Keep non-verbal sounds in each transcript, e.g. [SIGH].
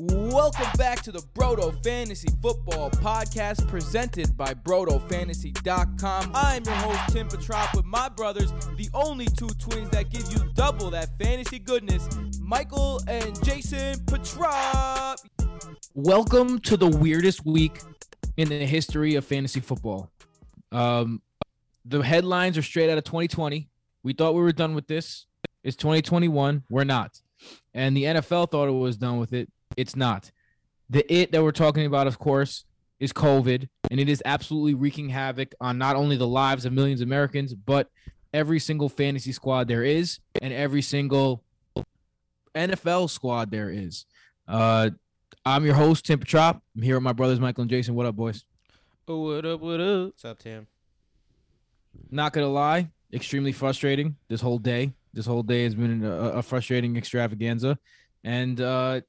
Welcome back to the Broto Fantasy Football Podcast presented by BrotoFantasy.com. I'm your host, Tim Petrop, with my brothers, the only two twins that give you double that fantasy goodness, Michael and Jason Petrop. Welcome to the weirdest week in the history of fantasy football. Um, the headlines are straight out of 2020. We thought we were done with this. It's 2021. We're not. And the NFL thought it was done with it. It's not. The it that we're talking about, of course, is COVID, and it is absolutely wreaking havoc on not only the lives of millions of Americans, but every single fantasy squad there is, and every single NFL squad there is. Uh, I'm your host, Tim Petrop. I'm here with my brothers, Michael and Jason. What up, boys? Oh, what up? What up? What's up, Tim? Not gonna lie, extremely frustrating this whole day. This whole day has been a, a frustrating extravaganza, and uh,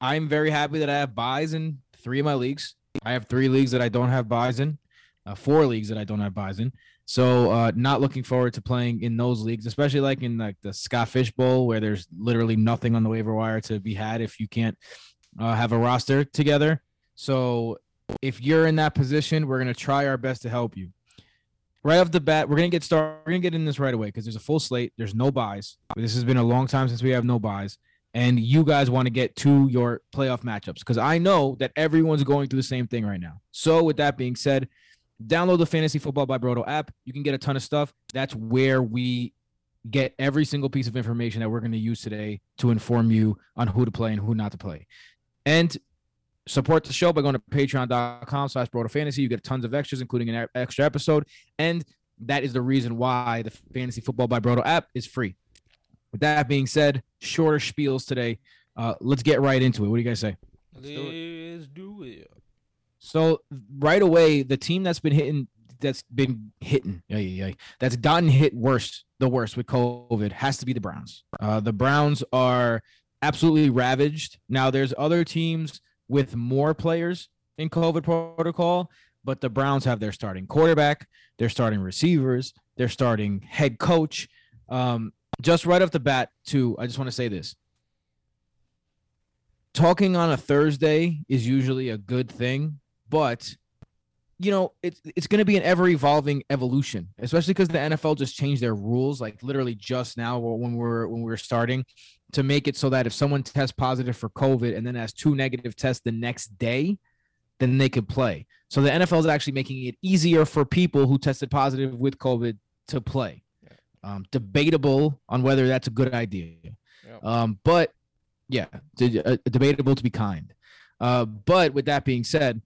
I'm very happy that I have buys in three of my leagues. I have three leagues that I don't have buys in, uh, four leagues that I don't have buys in. So uh, not looking forward to playing in those leagues, especially like in like the Scott Fish Bowl, where there's literally nothing on the waiver wire to be had if you can't uh, have a roster together. So if you're in that position, we're gonna try our best to help you. Right off the bat, we're gonna get started. We're gonna get in this right away because there's a full slate. There's no buys. This has been a long time since we have no buys and you guys want to get to your playoff matchups because I know that everyone's going through the same thing right now. So, with that being said, download the Fantasy Football by Broto app. You can get a ton of stuff. That's where we get every single piece of information that we're going to use today to inform you on who to play and who not to play. And support the show by going to patreon.com slash broto fantasy. You get tons of extras, including an extra episode. And that is the reason why the Fantasy Football by Broto app is free. With that being said, shorter spiels today. Uh, let's get right into it. What do you guys say? Let's do it. Let's do it. So right away, the team that's been hitting, that's been hitting, yeah, yeah, yeah, that's gotten hit worst, the worst with COVID, has to be the Browns. Uh, the Browns are absolutely ravaged. Now, there's other teams with more players in COVID protocol, but the Browns have their starting quarterback, their starting receivers, their starting head coach. Um, just right off the bat, too, I just want to say this. Talking on a Thursday is usually a good thing, but you know, it's it's going to be an ever evolving evolution, especially because the NFL just changed their rules, like literally just now when we're when we are starting, to make it so that if someone tests positive for COVID and then has two negative tests the next day, then they could play. So the NFL is actually making it easier for people who tested positive with COVID to play. Um, debatable on whether that's a good idea. Yep. Um, but yeah, uh, debatable to be kind. Uh, but with that being said,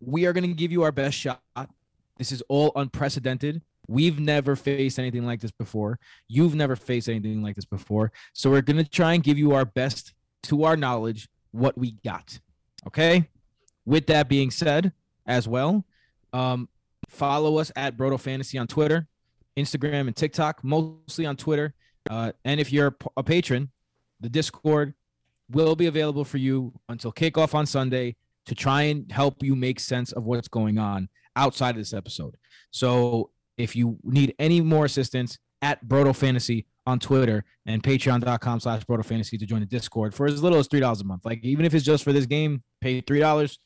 we are going to give you our best shot. This is all unprecedented. We've never faced anything like this before. You've never faced anything like this before. So we're going to try and give you our best to our knowledge what we got. Okay? With that being said, as well, um, follow us at Broto Fantasy on Twitter. Instagram, and TikTok, mostly on Twitter. Uh, and if you're a patron, the Discord will be available for you until kickoff on Sunday to try and help you make sense of what's going on outside of this episode. So if you need any more assistance, at Broto Fantasy on Twitter and patreon.com slash Broto Fantasy to join the Discord for as little as $3 a month. Like, even if it's just for this game, pay $3,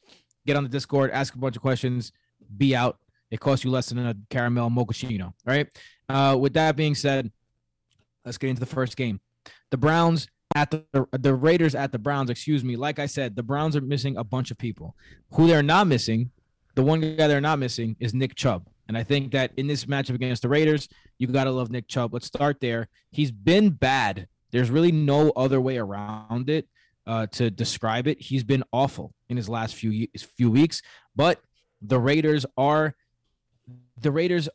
get on the Discord, ask a bunch of questions, be out. It costs you less than a caramel mochaccino, right? Uh, with that being said, let's get into the first game. The Browns at the the Raiders at the Browns. Excuse me. Like I said, the Browns are missing a bunch of people. Who they're not missing, the one guy they're not missing is Nick Chubb. And I think that in this matchup against the Raiders, you got to love Nick Chubb. Let's start there. He's been bad. There's really no other way around it uh, to describe it. He's been awful in his last few few weeks. But the Raiders are the Raiders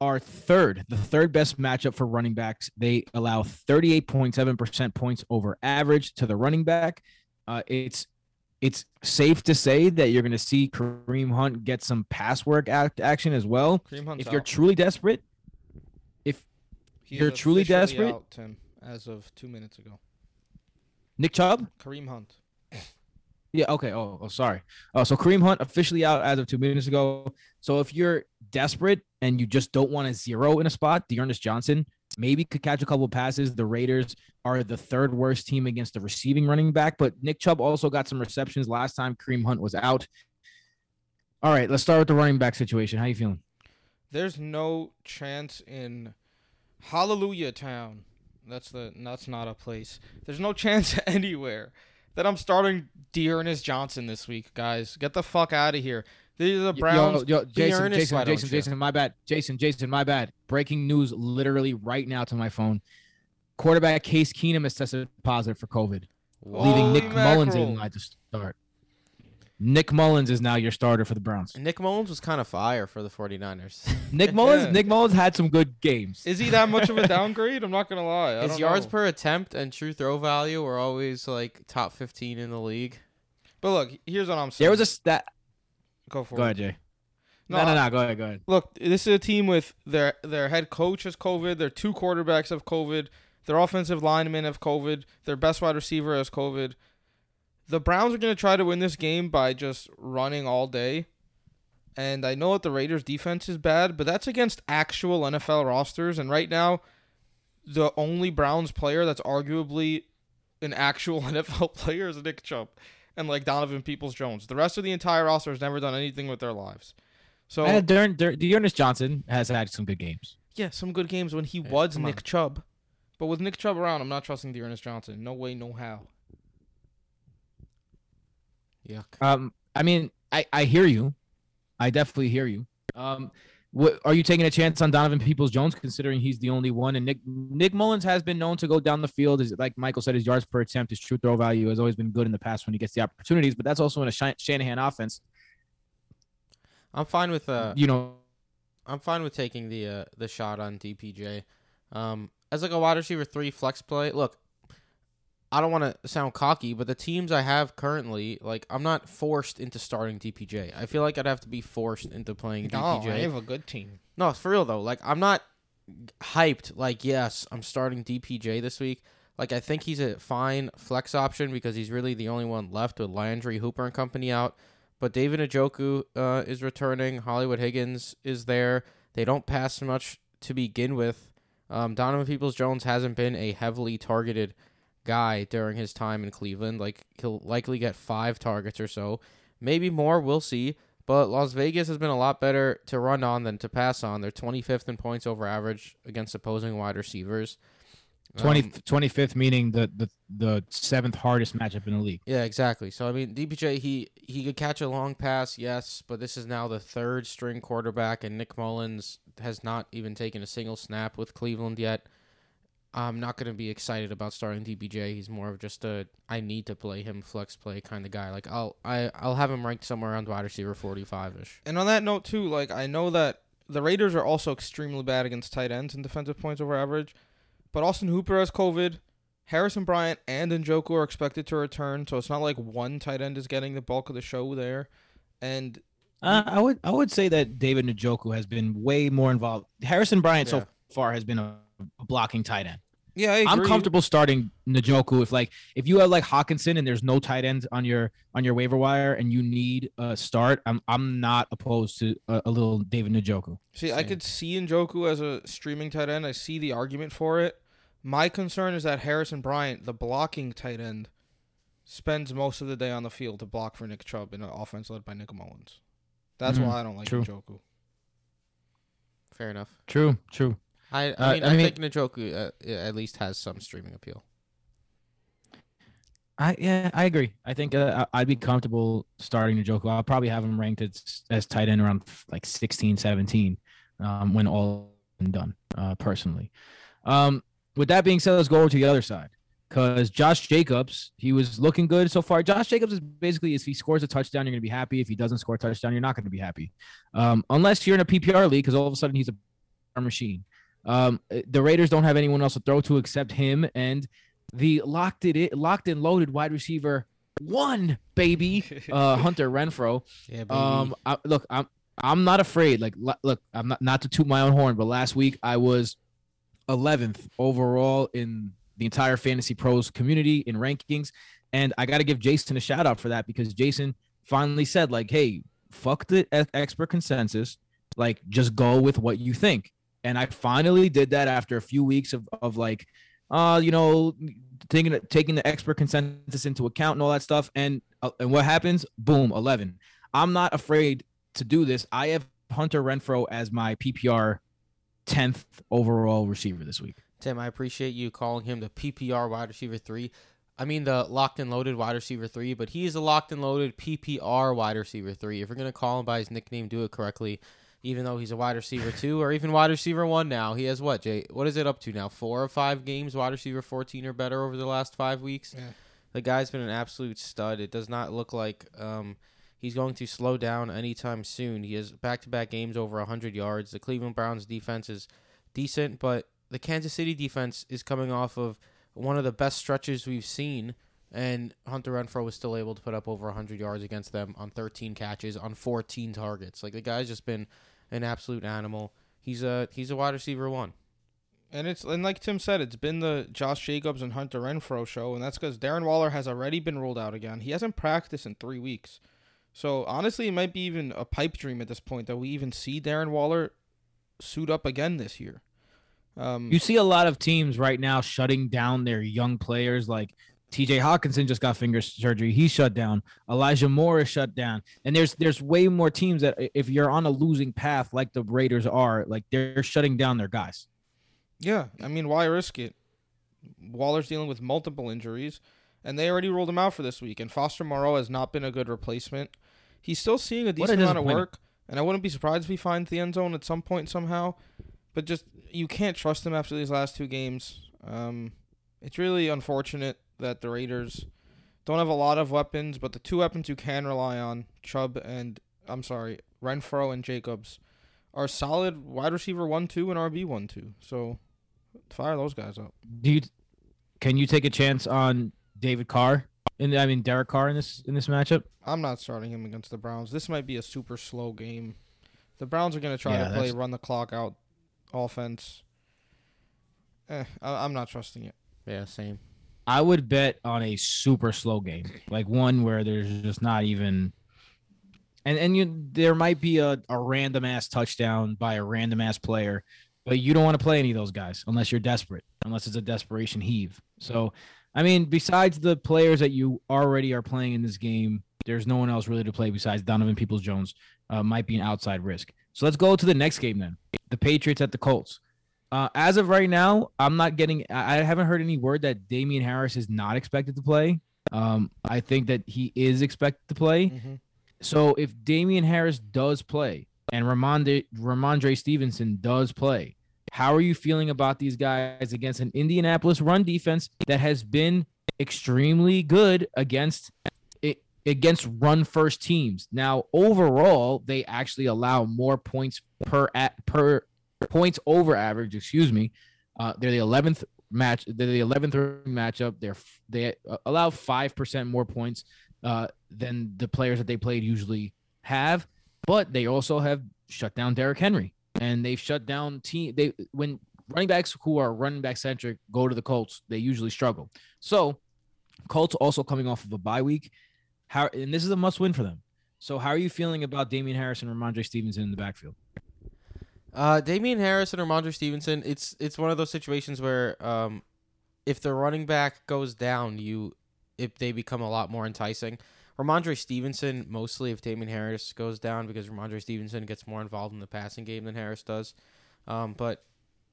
are third, the third best matchup for running backs. They allow 38.7% points over average to the running back. Uh, it's it's safe to say that you're going to see Kareem Hunt get some pass work act action as well. if you're out. truly desperate, if he you're truly desperate, out, Tim, as of two minutes ago. Nick Chubb, Kareem Hunt. Yeah. Okay. Oh, oh, sorry. Oh, so Kareem Hunt officially out as of two minutes ago. So if you're desperate and you just don't want to zero in a spot, D'Ernest Johnson maybe could catch a couple passes. The Raiders are the third worst team against the receiving running back, but Nick Chubb also got some receptions last time Kareem Hunt was out. All right, let's start with the running back situation. How you feeling? There's no chance in Hallelujah Town. That's the that's not a place. There's no [LAUGHS] chance anywhere that I'm starting D'Ernest Johnson this week, guys. Get the fuck out of here. These are the Browns. Yo, yo, Jason, Ernest, Jason, Jason. Jason, my bad. Jason, Jason, my bad. Breaking news literally right now to my phone. Quarterback Case Keenum has tested positive for COVID, leaving Holy Nick Mullens in line to start. Nick Mullens is now your starter for the Browns. Nick Mullens was kind of fire for the 49ers. [LAUGHS] Nick Mullens, Yeah. [LAUGHS] Nick Mullens had some good games. Is he that much of a [LAUGHS] downgrade? I'm not gonna lie. I His yards know. per attempt and true throw value were always like top 15 in the league. But look, here's what I'm saying. There was a stat. go for Go it. ahead, Jay. No, No, no, no. Go ahead, go ahead. Look, this is a team with their their head coach has COVID, their two quarterbacks have COVID, their offensive linemen have COVID, their best wide receiver has COVID. The Browns are going to try to win this game by just running all day. And I know that the Raiders defense is bad, but that's against actual NFL rosters and right now the only Browns player that's arguably an actual [LAUGHS] NFL player is Nick Chubb and like Donovan Peoples-Jones. The rest of the entire roster has never done anything with their lives. So Uh, Durn, Dur- D'Ernest Johnson has had some good games. yeah, some good games when he Yeah, was Nick on. Chubb. But with Nick Chubb around, I'm not trusting D'Ernest Johnson. No way, no how. Yuck. Um, I mean, I I hear you. I definitely hear you. Um, what are you taking a chance on Donovan Peoples Jones, considering he's the only one? And Nick Nick Mullens has been known to go down the field. Is like Michael said, his yards per attempt, his true throw value has always been good in the past when he gets the opportunities. But that's also in a Shan- Shanahan offense. I'm fine with uh you know, I'm fine with taking the uh, the shot on DPJ. Um, as like a wide receiver three flex play. Look, I don't want to sound cocky, but the teams I have currently, like, I'm not forced into starting DPJ. I feel like I'd have to be forced into playing No, DPJ. I have a good team. No, for real though. Like I'm not hyped. Like yes, I'm starting DPJ this week. Like I think he's a fine flex option because he's really the only one left with Landry Hooper and company out. But David Njoku uh, is returning. Hollywood Higgins is there. They don't pass much to begin with. Um, Donovan Peoples Jones hasn't been a heavily targeted guy during his time in Cleveland. Like he'll likely get five targets or so, maybe more. We'll see. But Las Vegas has been a lot better to run on than to pass on. They're 25th in points over average against opposing wide receivers. 20, Um, 25th, meaning the, the the seventh hardest matchup in the league. yeah, exactly. So I mean, DPJ he he could catch a long pass, yes, but this is now the third string quarterback, and Nick Mullens has not even taken a single snap with Cleveland yet. I'm not gonna be excited about starting DPJ. He's more of just a I need to play him flex play kind of guy. Like I'll I I'll have him ranked somewhere around wide receiver 45 ish. And on that note, too, like I know that the Raiders are also extremely bad against tight ends and defensive points over average. But Austin Hooper has COVID. Harrison Bryant and Njoku are expected to return, so it's not like one tight end is getting the bulk of the show there. And Uh, I would I would say that David Njoku has been way more involved. Harrison Bryant Yeah. so far has been a, a blocking tight end. Yeah, I I'm comfortable starting Njoku if like if you have like Hockenson and there's no tight end on your on your waiver wire and you need a start. I'm I'm not opposed to a, a little David Njoku. See, I could see Njoku as a streaming tight end. I see the argument for it. My concern is that Harrison Bryant, the blocking tight end, spends most of the day on the field to block for Nick Chubb in an offense led by Nick Mullens. That's Mhm. why I don't like True. Njoku. Fair enough. True, true. I I Uh, mean I I, mean- think Njoku uh, at least has some streaming appeal. I yeah, I agree. I think uh, I'd be comfortable starting Njoku. I'll probably have him ranked as, as tight end around like 16, 17 um, when all done. Uh, personally, um, with that being said, let's go over to the other side because Josh Jacobs, he was looking good so far. Josh Jacobs is basically if he scores a touchdown, you're gonna be happy. If he doesn't score a touchdown, you're not gonna be happy, um, unless you're in a PPR league because all of a sudden he's a machine. Um, the Raiders don't have anyone else to throw to except him, and the locked it in, locked and loaded wide receiver one baby [LAUGHS] uh Hunter Renfrow. Yeah, baby. Um I, look, I'm I'm not afraid. Like lo- look, I'm not not to toot my own horn, but last week I was 11th overall in the entire fantasy pros community in rankings and I got to give Jason a shout out for that because Jason finally said like, "Hey, fuck the expert consensus. Like just go with what you think." And I finally did that after a few weeks of, of like, uh, you know, taking taking the expert consensus into account and all that stuff. And uh, and what happens? Boom, 11. I'm not afraid to do this. I have Hunter Renfrow as my PPR 10th overall receiver this week. Tim, I appreciate you calling him the PPR wide receiver three. I mean the locked and loaded wide receiver three, but he is a locked and loaded PPR wide receiver three. If you're gonna call him by his nickname, do it correctly. Even though he's a wide receiver two or even wide receiver one now, he has what Jay? What is it up to now? Four or five games, wide receiver fourteen or better over the last five weeks. Yeah. The guy's been an absolute stud. It does not look like um, he's going to slow down anytime soon. He has back to back games over 100 yards. The Cleveland Browns defense is decent, but the Kansas City defense is coming off of one of the best stretches we've seen. And Hunter Renfrow was still able to put up over 100 yards against them on 13 catches on 14 targets. Like the guy's just been an absolute animal. He's a he's a wide receiver one. And it's and like Tim said, it's been the Josh Jacobs and Hunter Renfrow show, and that's because Darren Waller has already been ruled out again. He hasn't practiced in three weeks, so honestly, it might be even a pipe dream at this point that we even see Darren Waller suit up again this year. Um, You see a lot of teams right now shutting down their young players like TJ Hockenson just got finger surgery. He's shut down. Elijah Moore is shut down. And there's there's way more teams that if you're on a losing path like the Raiders are, like they're shutting down their guys. yeah, I mean, why risk it? Waller's dealing with multiple injuries, and they already ruled him out for this week. And Foster Moreau has not been a good replacement. He's still seeing a What a decent amount of work, and I wouldn't be surprised if he finds the end zone at some point somehow. But just you can't trust him after these last two games. Um, it's really unfortunate that the Raiders don't have a lot of weapons, but the two weapons you can rely on, Chubb and I'm sorry, Renfrow and Jacobs, are solid wide receiver one two and RB one two. So fire those guys up. Do you can you take a chance on David Carr? In I mean Derek Carr in this in this matchup? I'm not starting him against the Browns. This might be a super slow game. The Browns are going to try Yeah, to play that's- run the clock out offense. Eh, I, I'm not trusting it. Yeah, same. I would bet on a super slow game, like one where there's just not even, and and you there might be a, a random ass touchdown by a random ass player, but you don't want to play any of those guys unless you're desperate, unless it's a desperation heave. So, I mean, besides the players that you already are playing in this game, there's no one else really to play besides Donovan Peoples Jones. Uh, might be an outside risk. So let's go to the next game then. The Patriots at the Colts. Uh, as of right now, I'm not getting. I haven't heard any word that Damien Harris is not expected to play. Um, I think that he is expected to play. Mm-hmm. So if Damien Harris does play and Rhamondre Rhamondre Stevenson does play, how are you feeling about these guys against an Indianapolis run defense that has been extremely good against against run first teams? Now, overall, they actually allow more points per at per points over average. Excuse me. Uh, they're the 11th match. They're the 11th matchup. They're they allow five percent more points uh, than the players that they played usually have. But they also have shut down Derrick Henry, and they've shut down team. They when running backs who are running back centric go to the Colts, they usually struggle. So, Colts also coming off of a bye week. How and this is a must win for them. So, how are you feeling about Damien Harris and Rhamondre Stevenson in the backfield? Uh, Damien Harris and Rhamondre Stevenson. It's it's one of those situations where um, if the running back goes down, you if they become a lot more enticing. Rhamondre Stevenson mostly if Damien Harris goes down because Rhamondre Stevenson gets more involved in the passing game than Harris does. Um, but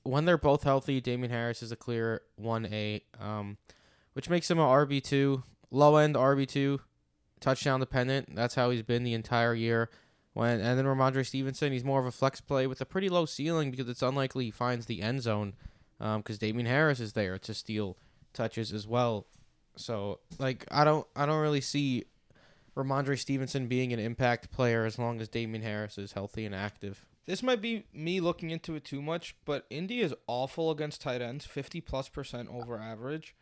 when they're both healthy, Damien Harris is a clear one A, um, which makes him a RB two, low end RB two, touchdown dependent. That's how he's been the entire year. When and then Rhamondre Stevenson, he's more of a flex play with a pretty low ceiling because it's unlikely he finds the end zone, um, because Damien Harris is there to steal touches as well. So like I don't I don't really see Rhamondre Stevenson being an impact player as long as Damien Harris is healthy and active. This might be me looking into it too much, but Indy is awful against tight ends, 50 plus percent over average.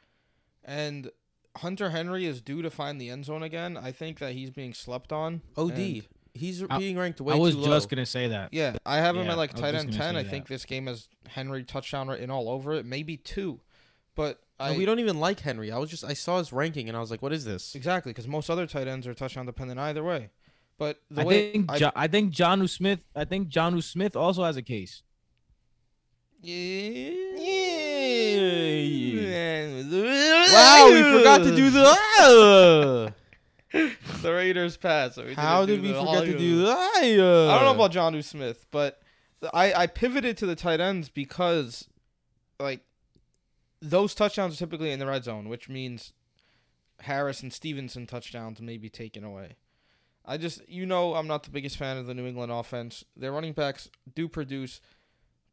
And Hunter Henry is due to find the end zone again. I think that he's being slept on. OD, he's I- being ranked way I was too low. just gonna say that. yeah, I have him Yeah, at like I tight end 10. I that. think this game has Henry touchdown written all over it, maybe two. But I No, we don't even like Henry. I was just I saw his ranking and I was like, what is this? exactly because most other tight ends are touchdown dependent either way. But the I way think I, Jo- I think Jonnu Smith. I think Jonnu Smith also has a case. Yeah. [LAUGHS] Wow, we forgot to do the. [LAUGHS] the Raiders pass. so we How did we forget to do that? I don't know about John Smith, but I I pivoted to the tight ends because like those touchdowns are typically in the red zone, which means Harris and Stevenson touchdowns may be taken away. I just you know I'm not the biggest fan of the New England offense. Their running backs do produce,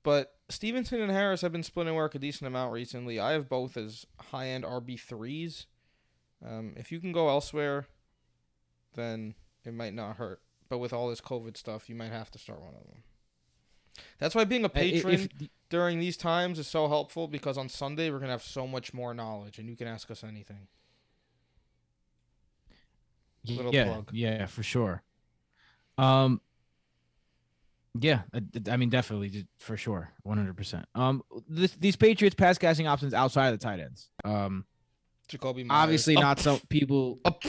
but Stevenson and Harris have been splitting work a decent amount recently. I have both as high end RB threes. Um, if you can go elsewhere, then it might not hurt. But with all this COVID stuff, you might have to start one of them. That's why being a patron if- during these times is so helpful because on Sunday we're gonna have so much more knowledge and you can ask us anything. Little yeah, plug. yeah, for sure. Um, yeah, I, I mean, definitely, for sure, one hundred percent. Um, this, these Patriots pass casting options outside of the tight ends. Um, Jakobi Meyers. obviously not so people. Up.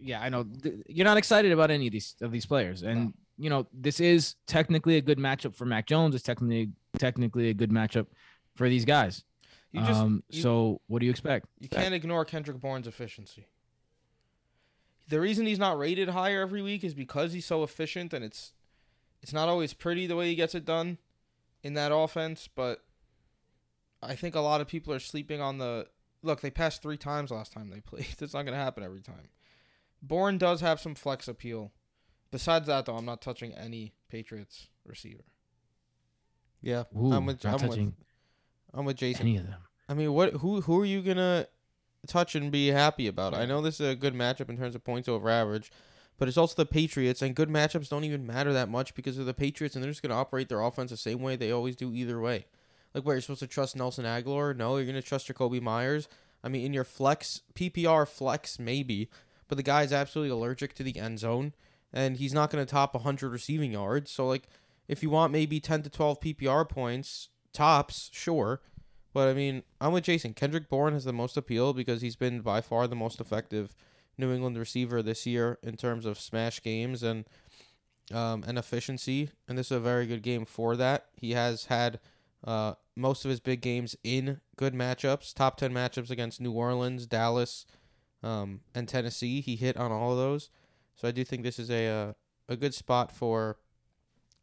Yeah, I know th- you're not excited about any of these of these players, and No. you know this is technically a good matchup for Mac Jones. It's technically technically a good matchup for these guys. You just um, you- so what do you expect? You can't ignore Kendrick Bourne's efficiency. The reason he's not rated higher every week is because he's so efficient and it's it's not always pretty the way he gets it done in that offense, but I think a lot of people are sleeping on the look, they passed 3 times last time they played. [LAUGHS] It's not going to happen every time. Bourne does have some flex appeal. Besides that though, I'm not touching any Patriots receiver. Yeah, Ooh, I'm with, not I'm with, I'm with Jason. any of them. I mean, what? Who? Who are you gonna touch and be happy about? I know this is a good matchup in terms of points over average, but it's also the Patriots, and good matchups don't even matter that much because of the Patriots, and they're just gonna operate their offense the same way they always do either way. Like, where you're supposed to trust Nelson Agholor? No, you're gonna trust Jakobi Meyers. I mean, in your flex PPR flex maybe, but the guy's absolutely allergic to the end zone, and he's not gonna top 100 receiving yards. So like, if you want maybe 10 to 12 PPR points tops, sure. But I mean, I'm with Jason. Kendrick Bourne has the most appeal because he's been by far the most effective New England receiver this year in terms of smash games and um, and efficiency. And this is a very good game for that. He has had uh, most of his big games in good matchups, top ten matchups against New Orleans, Dallas, um, and Tennessee. He hit on all of those. So I do think this is a uh, a good spot for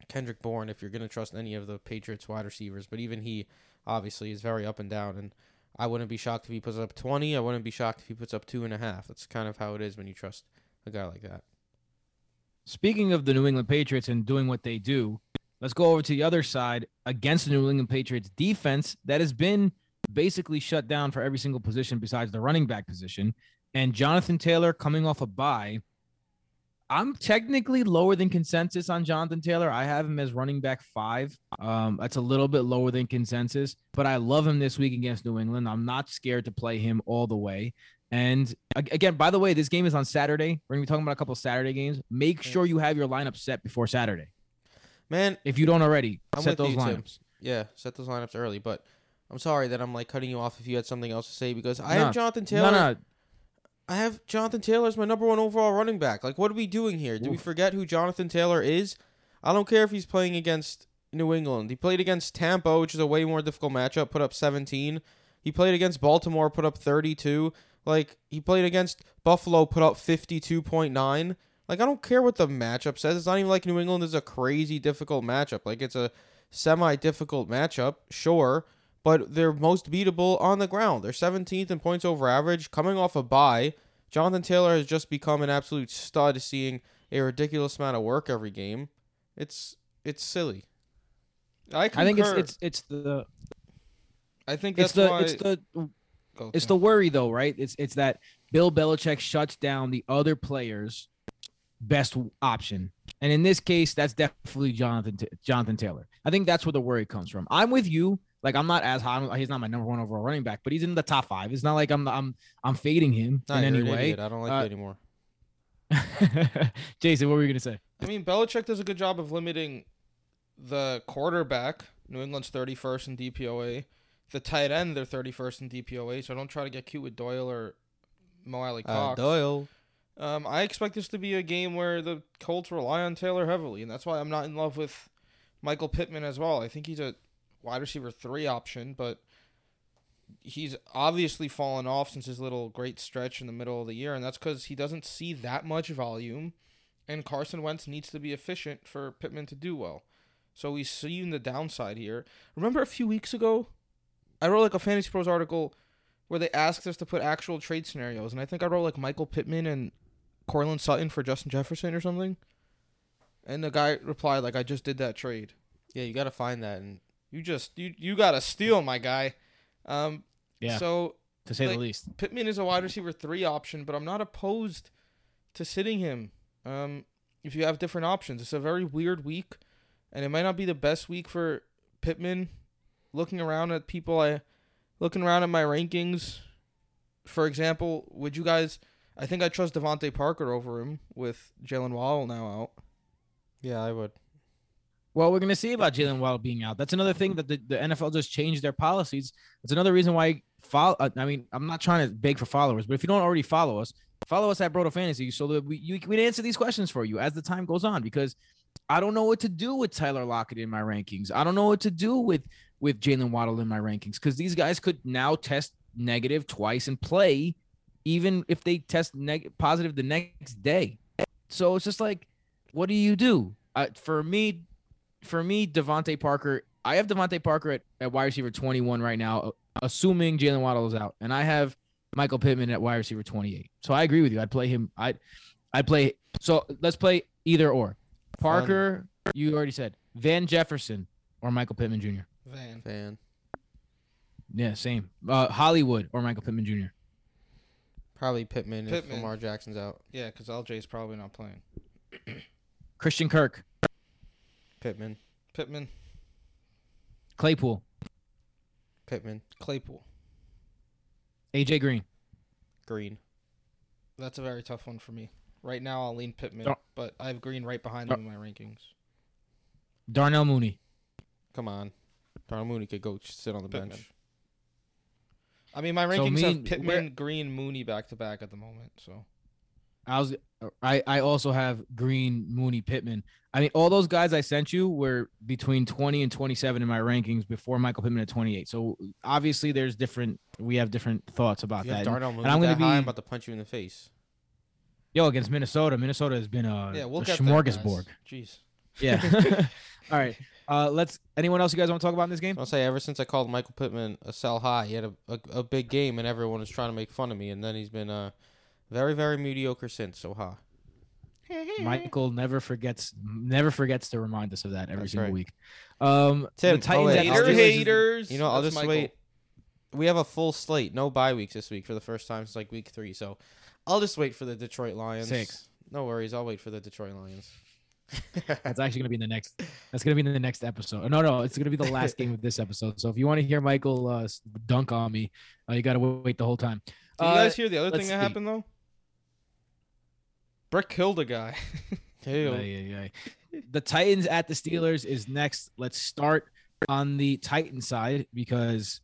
Kendrick Bourne if you're going to trust any of the Patriots wide receivers. But even he obviously is very up and down. And I wouldn't be shocked if he puts up 20. I wouldn't be shocked if he puts up two and a half. That's kind of how it is when you trust a guy like that. Speaking of the New England Patriots and doing what they do, let's go over to the other side against the New England Patriots defense that has been basically shut down for every single position besides the running back position. And Jonathan Taylor coming off a bye. I'm technically lower than consensus on Jonathan Taylor. I have him as running back five. Um, that's a little bit lower than consensus, but I love him this week against New England. I'm not scared to play him all the way. And again, by the way, this game is on Saturday. We're gonna be talking about a couple Saturday games. Make sure you have your lineup set before Saturday. Man, If you don't already, I'm set those lineups. yeah, set those lineups early. But I'm sorry that I'm like cutting you off if you had something else to say because I No. have Jonathan Taylor. No, no, I have Jonathan Taylor as my number one overall running back. Like, what are we doing here? Do we forget who Jonathan Taylor is? I don't care if he's playing against New England. He played against Tampa, which is a way more difficult matchup, put up 17. He played against Baltimore, put up 32. Like, he played against Buffalo, put up 52.9. Like, I don't care what the matchup says. It's not even like New England is a crazy difficult matchup. Like, it's a semi difficult matchup, sure, but they're most beatable on the ground. They're 17th in points over average, coming off a bye. Jonathan Taylor has just become an absolute stud, seeing a ridiculous amount of work every game. It's it's silly. I concur. I think it's it's it's the I think that's it's the why it's the Go, it's the worry though, right? It's it's that Bill Belichick shuts down the other players' best option, and in this case, that's definitely Jonathan Jonathan Taylor. I think that's where the worry comes from. I'm with you. Like I'm not as high. He's not my number one overall running back, but he's in the top five. It's not like I'm I'm I'm fading him Nah, in any an way. idiot. I don't like Uh, you anymore. [LAUGHS] Jason, what were you gonna say? I mean, Belichick does a good job of limiting the quarterback. New England's 31st in DPOA. The tight end, they're 31st in DPOA. So don't try to get cute with Doyle or Mo Alie Uh, Cox. Doyle. Um, I expect this to be a game where the Colts rely on Taylor heavily, and that's why I'm not in love with Michael Pittman as well. I think he's a wide receiver three option, but he's obviously fallen off since his little great stretch in the middle of the year, and that's because he doesn't see that much volume, and Carson Wentz needs to be efficient for Pittman to do well. So we see in the downside here. Remember a few weeks ago, I wrote like a Fantasy Pros article where they asked us to put actual trade scenarios, and I think I wrote like Michael Pittman and Courtland Sutton for Justin Jefferson or something. And the guy replied like, "I just did that trade." Yeah, you got to find that. And You just you you got to steal, my guy. Um, Yeah, So to say like- the least. Pittman is a wide receiver three option, but I'm not opposed to sitting him. Um, if you have different options, it's a very weird week, and it might not be the best week for Pittman. Looking around at people, I looking around at my rankings. For example, would you guys? I think I trust DeVante Parker over him with Jaylen Waddle now out. yeah, I would. Well, we're going to see about Jaylen Waddle being out. That's another thing that the, the NFL just changed their policies. It's another reason why follow. uh, I mean, I'm not trying to beg for followers, but if you don't already follow us, follow us at Broto Fantasy so that we we answer these questions for you as the time goes on. Because I don't know what to do with Tyler Lockett in my rankings. I don't know what to do with with Jaylen Waddle in my rankings because these guys could now test negative twice and play, even if they test neg- positive the next day. So it's just like, what do you do? Uh, for me, for me, DeVante Parker. I have DeVante Parker at, at wide receiver 21 right now, uh, assuming Jaylen Waddle is out, and I have Michael Pittman at wide receiver 28. So I agree with you. I'd play him. I, I'd play. So let's play either or. Parker, you already said Van Jefferson or Michael Pittman Jr. Van. Van. Yeah, same. Uh, Hollywood or Michael Pittman Jr. Probably Pittman, if Pittman. Lamar Jackson's out. Yeah, because LJ's probably not playing. Christian Kirk, Pittman. Pittman, Claypool, Pittman. Claypool. AJ Green. Green. That's a very tough one for me. Right now, I'll lean Pittman, Dar- but I have Green right behind him in my rankings. Darnell Mooney. Come on. Darnell Mooney could go sit on the Pittman. bench. I mean, my So rankings me have Pittman, Green, Mooney back to back at the moment. So I was I I also have Green, Mooney, Pittman. I mean, all those guys I sent you were between 20 and 27 in my rankings before Michael Pittman at 28. So obviously there's different we have different thoughts about that. Darnell Mooney I'm gonna that high, I'm be- about to punch you in the face. Yo, against Minnesota, Minnesota has been a, yeah, we'll a get there, guys. smorgasbord. Jeez. Yeah. [LAUGHS] [LAUGHS] all right. Uh let's anyone else you guys want to talk about in this game? I'll say ever since I called Michael Pittman a sell high, he had a, a, a big game and everyone was trying to make fun of me, and then he's been uh very very mediocre since. So ha. [LAUGHS] Michael never forgets never forgets to remind us of that every That's single right. week. Um Tim, the Titans oh, wait, at the I'll Hater, just- Steelers is- haters. You know, I'll That's just Michael. wait. We have a full slate, no bye weeks this week for the first time since like week three. So I'll just wait for the Detroit Lions. Six. No worries, I'll wait for the Detroit Lions. [LAUGHS] That's actually gonna be in the next. That's gonna be in the next episode. No, no, it's gonna be the last game of this [LAUGHS] episode. So if you want to hear Michael uh, dunk on me, uh, you gotta wait the whole time. Did you Uh, guys hear the other thing that see. happened though? Brick killed a guy. [LAUGHS] Hey, Ay, ay, ay. The Titans at the Steelers is next. Let's start on the Titan side because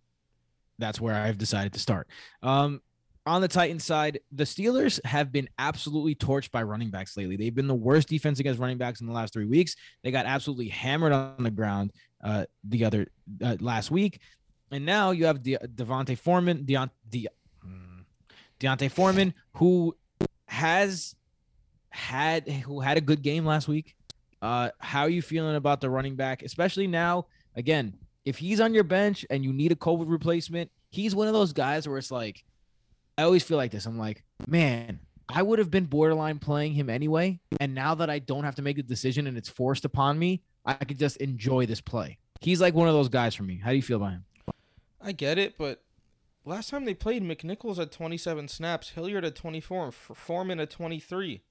that's where I've decided to start. Um, on the Titan side, the Steelers have been absolutely torched by running backs lately. They've been the worst defense against running backs in the last three weeks. They got absolutely hammered on the ground uh, the other uh, last week, and now you have De- Devontae Foreman, Deont- De- mm, D'Onta Foreman, who has had who had a good game last week. Uh, how are you feeling about the running back, especially now? Again, if he's on your bench and you need a COVID replacement, he's one of those guys where it's like, I always feel like this. I'm like, man, I would have been borderline playing him anyway, and now that I don't have to make a decision and it's forced upon me, I could just enjoy this play. He's like one of those guys for me. How do you feel about him? I get it, but last time they played, McNichols had 27 snaps, Hilliard had 24, and Foreman at 23.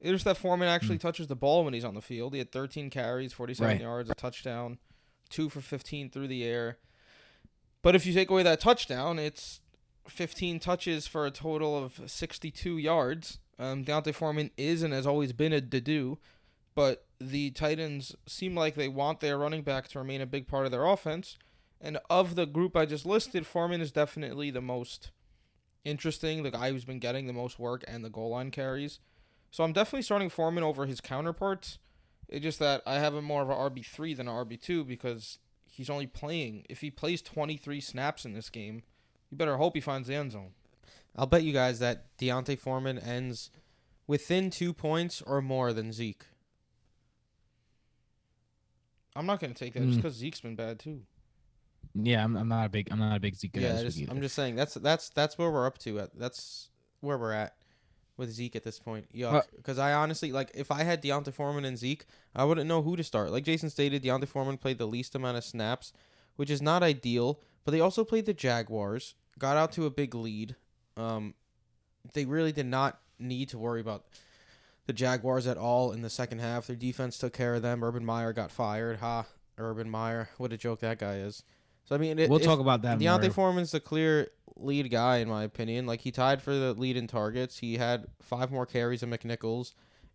It's just that Foreman actually touches the ball when he's on the field. He had 13 carries, 47 Right. yards, a touchdown, two for 15 through the air. But if you take away that touchdown, it's 15 touches for a total of 62 yards. Um, D'Onta Foreman is and has always been a to-do, but the Titans seem like they want their running back to remain a big part of their offense. And of the group I just listed, Foreman is definitely the most interesting, the guy who's been getting the most work and the goal line carries. So I'm definitely starting Foreman over his counterparts. It's just that I have him more of a RB3 than an RB2 because he's only playing. If he plays 23 snaps in this game, you better hope he finds the end zone. I'll bet you guys that D'Onta Foreman ends within two points or more than Zeke. I'm not going to take that just Mm. because Zeke's been bad too. Yeah, I'm, I'm not a big I'm not a big Zeke guy. Yeah, just, I'm just saying that's that's that's where we're up to. At that's where we're at with Zeke at this point. Yuck. Because I honestly like if I had D'Onta Foreman and Zeke, I wouldn't know who to start. Like Jason stated, D'Onta Foreman played the least amount of snaps, which is not ideal. But they also played the Jaguars, got out to a big lead. Um, they really did not need to worry about the Jaguars at all in the second half. Their defense took care of them. Urban Meyer got fired. Ha, Urban Meyer. What a joke that guy is. So I mean, it, we'll talk about that. D'Onta more. Foreman's the clear lead guy in my opinion. Like he tied for the lead in targets. He had five more carries than McNichols,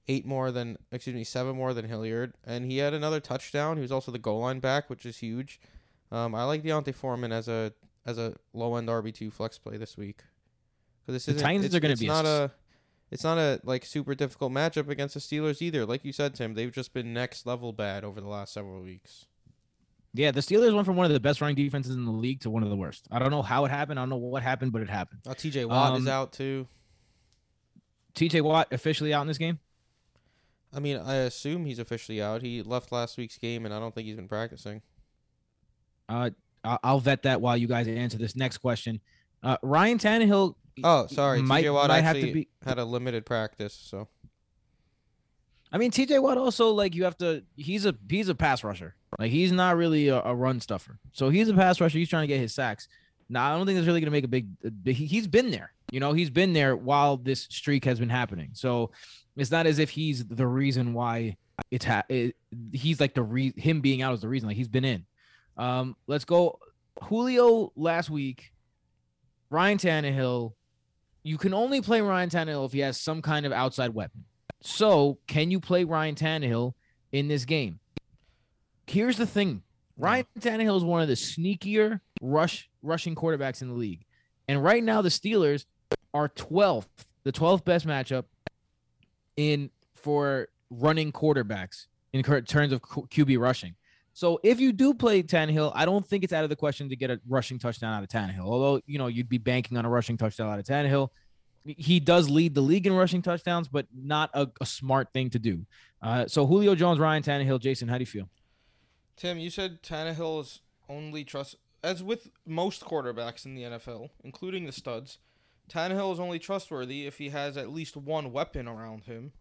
eight more than excuse me, seven more than Hilliard, and he had another touchdown. He was also the goal line back, which is huge. Um, I like D'Onta Foreman as a as a low end RB two flex play this week because this The isn't. Titans it's, are gonna it's be not a. It's not a like super difficult matchup against the Steelers either. Like you said, Tim, they've just been next level bad over the last several weeks. Yeah, the Steelers went from one of the best running defenses in the league to one of the worst. I don't know how it happened. I don't know what happened, but it happened. Now T.J. Watt is Um, out too. TJ Watt officially out in this game. I mean, I assume he's officially out. He left last week's game, and I don't think he's been practicing. Uh, I'll vet that while you guys answer this next question. Uh, Ryan Tannehill. Oh, sorry, might, T.J. Watt might have to be. had a limited practice. So I mean, TJ Watt also like you have to. He's a he's a pass rusher. Like he's not really a, a run stuffer. So he's a pass rusher. He's trying to get his sacks. Now I don't think it's really going to make a big. he, he's been there. You know, he's been there while this streak has been happening. So it's not as if he's the reason why it's ha- it, he's like the re- him being out is the reason. Like he's been in. Um, let's go. Julio last week. Ryan Tannehill. You can only play Ryan Tannehill if he has some kind of outside weapon. So, can you play Ryan Tannehill in this game? Here's the thing: Ryan Tannehill is one of the sneakier rush rushing quarterbacks in the league, and right now the Steelers are 12th, the 12th best matchup in for running quarterbacks in terms of QB rushing. So, if you do play Tannehill, I don't think it's out of the question to get a rushing touchdown out of Tannehill. Although you know you'd be banking on a rushing touchdown out of Tannehill he does lead the league in rushing touchdowns, but not a, a smart thing to do. Uh, so Julio Jones, Ryan Tannehill, Jason, how do you feel? Tim, you said Tannehill is only trust as with most quarterbacks in the NFL, including the studs. Tannehill is only trustworthy if he has at least one weapon around him.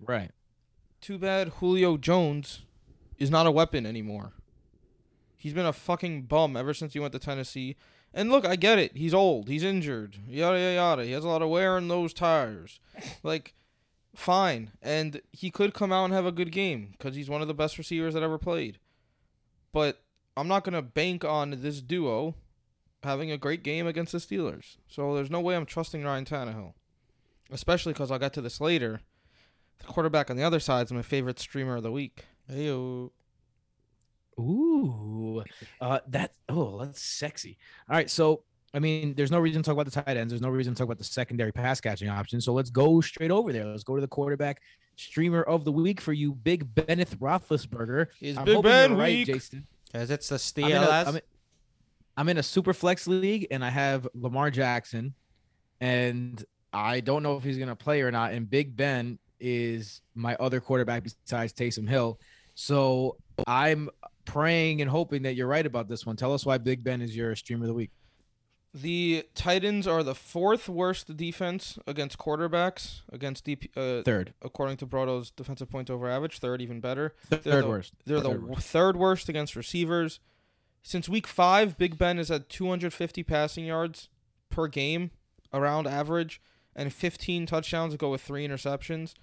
Right. Too bad Julio Jones is not a weapon anymore. He's been a fucking bum ever since he went to Tennessee. And look, I get it. He's old. He's injured. Yada yada yada. He has a lot of wear in those tires. [LAUGHS] Like, fine. And he could come out and have a good game because he's one of the best receivers that ever played. But I'm not gonna bank on this duo having a great game against the Steelers. So there's no way I'm trusting Ryan Tannehill, especially because I'll get to this later. The quarterback on the other side is my favorite streamer of the week. Heyo. Ooh, uh, that oh, that's sexy. All right, so I mean, there's no reason to talk about the tight ends. There's no reason to talk about the secondary pass catching option. So let's go straight over there. Let's go to the quarterback streamer of the week for you, Big Bennett Roethlisberger. It's I'm Big Ben right, week. Jason. Because it's the I'm in, a, Steelers. I'm, in, I'm in a super flex league and I have Lamar Jackson, and I don't know if he's gonna play or not. And Big Ben is my other quarterback besides Taysom Hill, so I'm praying and hoping that you're right about this one. Tell us why Big Ben is your streamer of the week. The Titans are the fourth worst defense against quarterbacks against DP, uh, Third, according to Brodo's defensive points over average. Third, even better. third, the- worst. They're the Third w- worst. third worst against receivers. Since week five, Big Ben has had 250 passing yards per game, around average, and 15 touchdowns to go with three interceptions.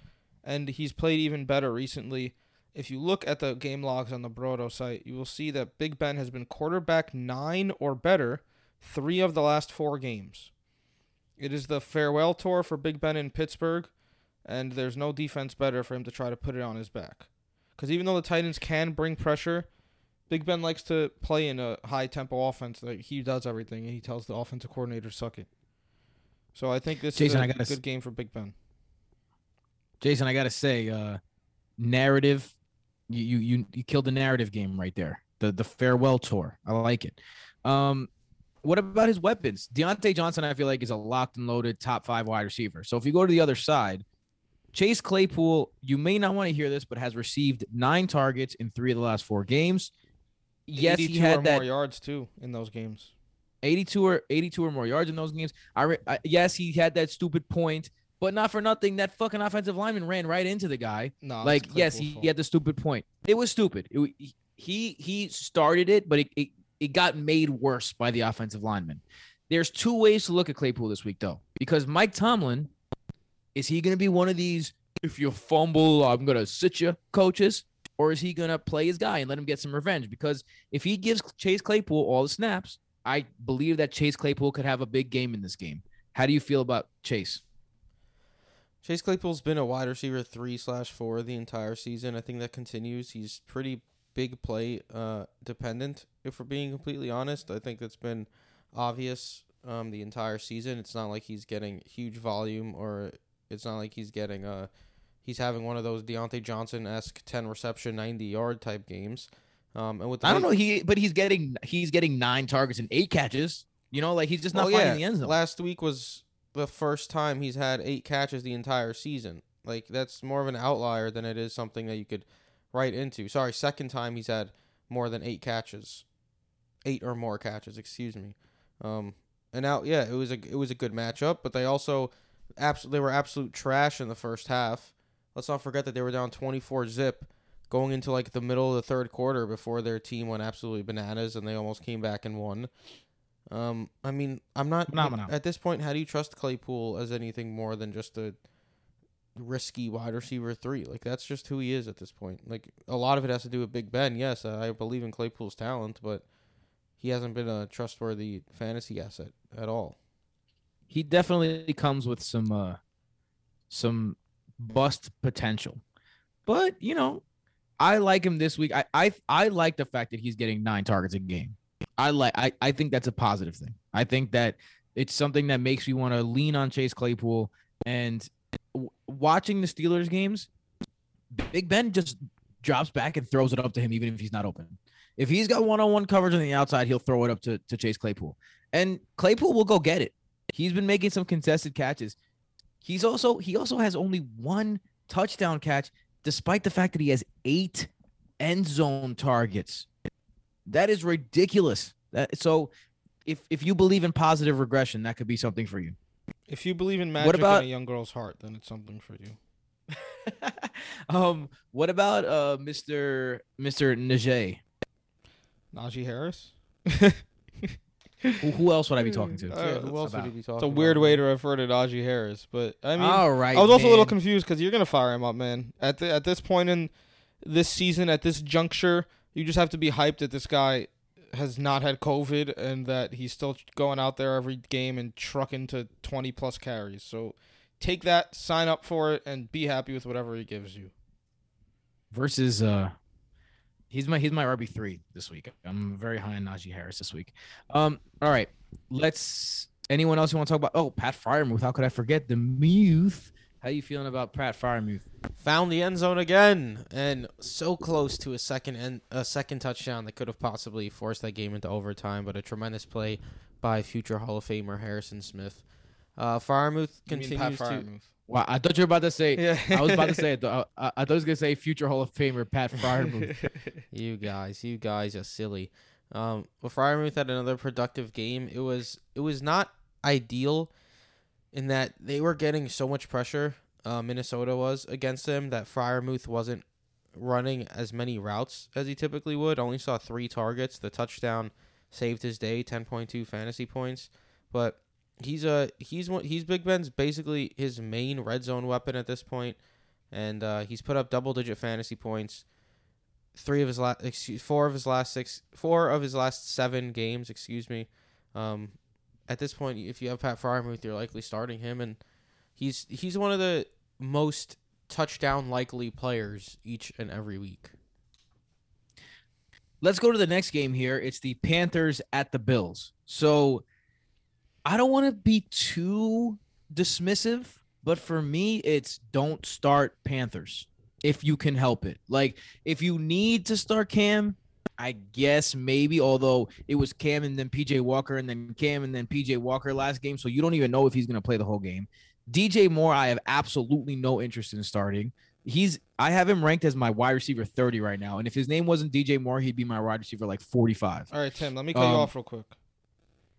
And he's played even better recently. If you look at the game logs on the Brodo site, you will see that Big Ben has been quarterback nine or better three of the last four games. It is the farewell tour for Big Ben in Pittsburgh, and there's no defense better for him to try to put it on his back. Because even though the Titans can bring pressure, Big Ben likes to play in a high tempo offense. Like he does everything, and he tells the offensive coordinator suck it. So I think this Jason, is I a gotta good game for Big Ben. Jason, I gotta say, uh, narrative. You, you you you killed the narrative game right there. the the farewell tour. I like it. Um, what about his weapons? Diontae Johnson, I feel like, is a locked and loaded top five wide receiver. So if you go to the other side, Chase Claypool, you may not want to hear this, but has received nine targets in three of the last four games. Yes, he had or that more yards too in those games. 82 or 82 or more yards in those games. I, re- I yes, he had that stupid point, but not for nothing. That fucking offensive lineman ran right into the guy. No, like yes, he, he had the stupid point. It was stupid. It, he he started it, but it, it it got made worse by the offensive lineman. There's two ways to look at Claypool this week though, because Mike Tomlin is he going to be one of these if you fumble, I'm going to sit you coaches, or is he going to play his guy and let him get some revenge? Because if he gives Chase Claypool all the snaps, I believe that Chase Claypool could have a big game in this game. How do you feel about Chase? Chase Claypool's been a wide receiver three slash four the entire season. I think that continues. He's pretty big play uh, dependent. If we're being completely honest, I think that's been obvious um, the entire season. It's not like he's getting huge volume, or it's not like he's getting uh he's having one of those Diontae Johnson esque ten reception, ninety yard type games. Um, and with the I don't know he, but he's getting he's getting nine targets and eight catches. You know, like he's just not Oh, finding yeah. the end zone. Last week was the first time he's had eight catches the entire season. Like that's more of an outlier than it is something that you could write into. Sorry, second time he's had more than eight catches, eight or more catches. Excuse me. Um, and now yeah, it was a it was a good matchup, but they also abs- they were absolute trash in the first half. Let's not forget that they were down twenty four zip going into like the middle of the third quarter before their team went absolutely bananas and they almost came back and won. Um, I mean, I'm not Phenomenal. at this point. How do you trust Claypool as anything more than just a risky wide receiver three? Like that's just who he is at this point. Like a lot of it has to do with Big Ben. Yes, I believe in Claypool's talent, but he hasn't been a trustworthy fantasy asset at all. he definitely comes with some uh some bust potential. But, you know, I like him this week. I I I like the fact that he's getting 9 targets a game. I like I I think that's a positive thing. I think that it's something that makes me want to lean on Chase Claypool and watching the Steelers games, Big Ben just drops back and throws it up to him even if he's not open. If he's got one-on-one coverage on the outside, he'll throw it up to, to Chase Claypool. And Claypool will go get it. He's been making some contested catches. He's also he also has only one touchdown catch, despite the fact that he has eight end zone targets. That is ridiculous. That so if if you believe in positive regression, that could be something for you. If you believe in magic about- in a young girl's heart, then it's something for you. [LAUGHS] um, what about uh Mr. Mr. Najee? Najee Harris. Who, who else would I be talking to? [LAUGHS] Uh, yeah, who else about- would he be talking? It's a weird about? way to refer to Najee Harris, but I mean, All right. I was also a little confused because you're gonna fire him up, man. At the, at this point in this season, at this juncture, you just have to be hyped that this guy has not had COVID and that he's still going out there every game and trucking to 20 plus carries. So take that, sign up for it, and be happy with whatever he gives you. versus uh he's my he's my RB three this week. I'm very high on Najee Harris this week. Um, all right, let's. Anyone else you want to talk about? Oh, Pat Freiermuth. How could I forget the Muth? How you feeling about Pat Freiermuth? Found the end zone again, and so close to a second end, a second touchdown that could have possibly forced that game into overtime. But a tremendous play by future Hall of Famer Harrison Smith. Uh, Freiermuth You continues to. Wow, I thought you were about to say. Yeah. I was about to say it. [LAUGHS] Though. I, I thought I was gonna say future Hall of Famer Pat Freiermuth. [LAUGHS] You guys, you guys are silly. Um, well, Freiermuth had another productive game. It was it was not ideal in that they were getting so much pressure. Uh, Minnesota was against them that Freiermuth wasn't running as many routes as he typically would. Only saw three targets. The touchdown saved his day, ten point two fantasy points. But he's a he's he's Big Ben's basically his main red zone weapon at this point, and uh, he's put up double digit fantasy points three of his last excuse four of his last six four of his last seven games excuse me um at this point if you have pat Freiermuth, you're likely starting him and he's he's one of the most touchdown likely players each and every week Let's go to the next game here. It's the Panthers at the Bills. So I don't want to be too dismissive, but for me, it's don't start Panthers if you can help it. Like if you need to start Cam, I guess maybe, although it was Cam and then PJ Walker and then Cam and then PJ Walker last game. So you don't even know if he's going to play the whole game. DJ Moore, I have absolutely no interest in starting. He's I have him ranked as my wide receiver 30 right now. And if his name wasn't DJ Moore, he'd be my wide receiver like 45. All right, Tim, let me cut you Um, off real quick.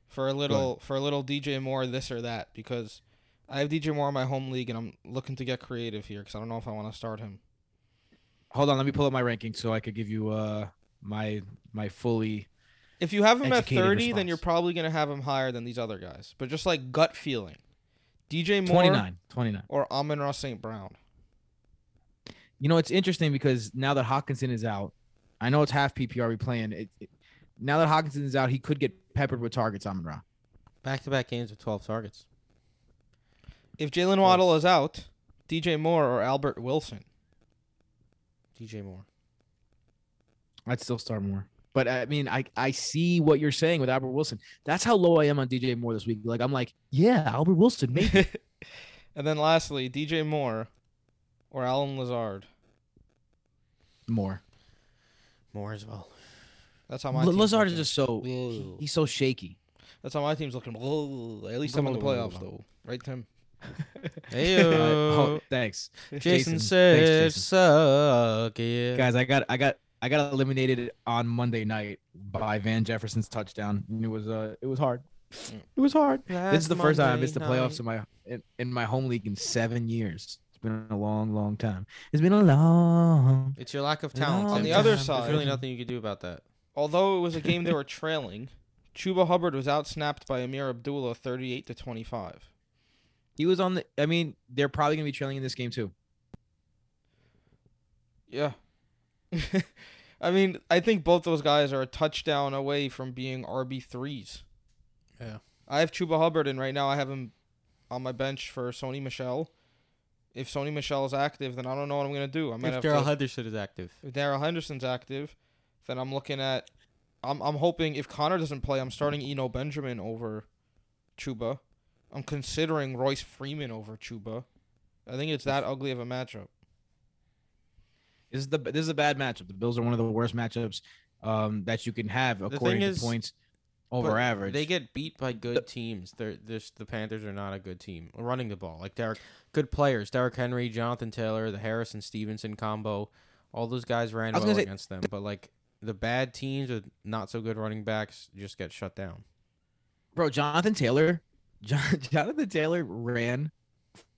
For a little for a little DJ Moore this or that because I have DJ Moore in my home league and I'm looking to get creative here because I don't know if I want to start him. Hold on, let me pull up my rankings so I could give you uh my my fully If you have him at Educated 30, then you're probably going to have him higher than these other guys. But just like gut feeling. DJ Moore 29. 29. or Amon-Ra St. Brown. You know, it's interesting because now that Hockenson is out, I know it's half PPR we playing. It, it- now that Hockenson is out, he could get peppered with targets. Amon Ra. Back to back games with 12 targets. If Jaylen Waddle is out, DJ Moore or Albert Wilson. DJ Moore. I'd still start more. But I mean, I I see what you're saying with Albert Wilson. That's how low I am on DJ Moore this week. Like I'm like, yeah, Albert Wilson, maybe. [LAUGHS] and then lastly, DJ Moore or Allen Lazard. more. More as well. That's how my L- team's Lazard is just so Whoa. he's so shaky. That's how my team's looking. Whoa. At least I'm in the playoffs though, right, Tim? [LAUGHS] Hey, Uh, oh, thanks, Jason, Jason, thanks, said, Jason. suck it. guys. I got I got I got eliminated on Monday night by Van Jefferson's touchdown. And it was uh it was hard. It was hard. this is the first time I missed the playoffs in my in, in my home league in seven years. It's been a long, long time. It's been a long. It's your lack of talent. On Tim. the other side, There's really nothing you can do about that. Although it was a game they were [LAUGHS] trailing, Chuba Hubbard was outsnapped by Ameer Abdullah 38 to 25. He was on the. I mean, they're probably gonna be trailing in this game too. Yeah. [LAUGHS] I mean, I think both those guys are a touchdown away from being RB3s. Yeah. I have Chuba Hubbard, and right now I have him on my bench for Sony Michel. If Sony Michel is active, then I don't know what I'm going to do. I might If Darrell Henderson is active. if Darrell Henderson's active, then I'm looking at. I'm I'm hoping if Conner doesn't play, I'm starting Eno Benjamin over Chuba. I'm considering Royce Freeman over Chuba. I think it's that ugly of a matchup. This is the this is a bad matchup. The Bills are one of the worst matchups um, that you can have according to is- points over average. They get beat by good The- teams. They're this the Panthers are not a good team running the ball. Like Derrick, good players. Derrick Henry, Jonathan Taylor, the Harrison Stevenson combo. All those guys ran well say- against them. But like the bad teams with not so good running backs just get shut down. bro. Jonathan Taylor, [LAUGHS] John, Jonathan Taylor ran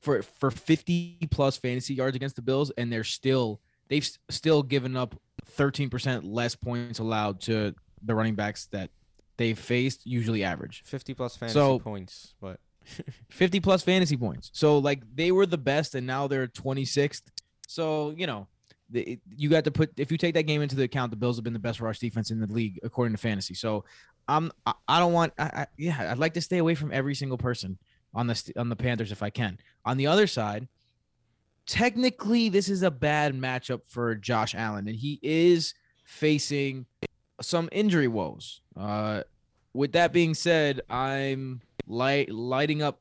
for for fifty plus fantasy yards against the Bills, and they're still they've still given up thirteen percent less points allowed to the running backs that they've faced, usually average. Fifty plus fantasy So- points, but [LAUGHS] 50 plus fantasy points. So like they were the best and now they're 26th. So, you know, the, you got to put if you take that game into the account, the Bills have been the best rush defense in the league according to fantasy. So, I'm I, I don't want I, I, yeah, I'd like to stay away from every single person on the on the Panthers if I can. On the other side, technically this is a bad matchup for Josh Allen and he is facing some injury woes. Uh with that being said, I'm light lighting up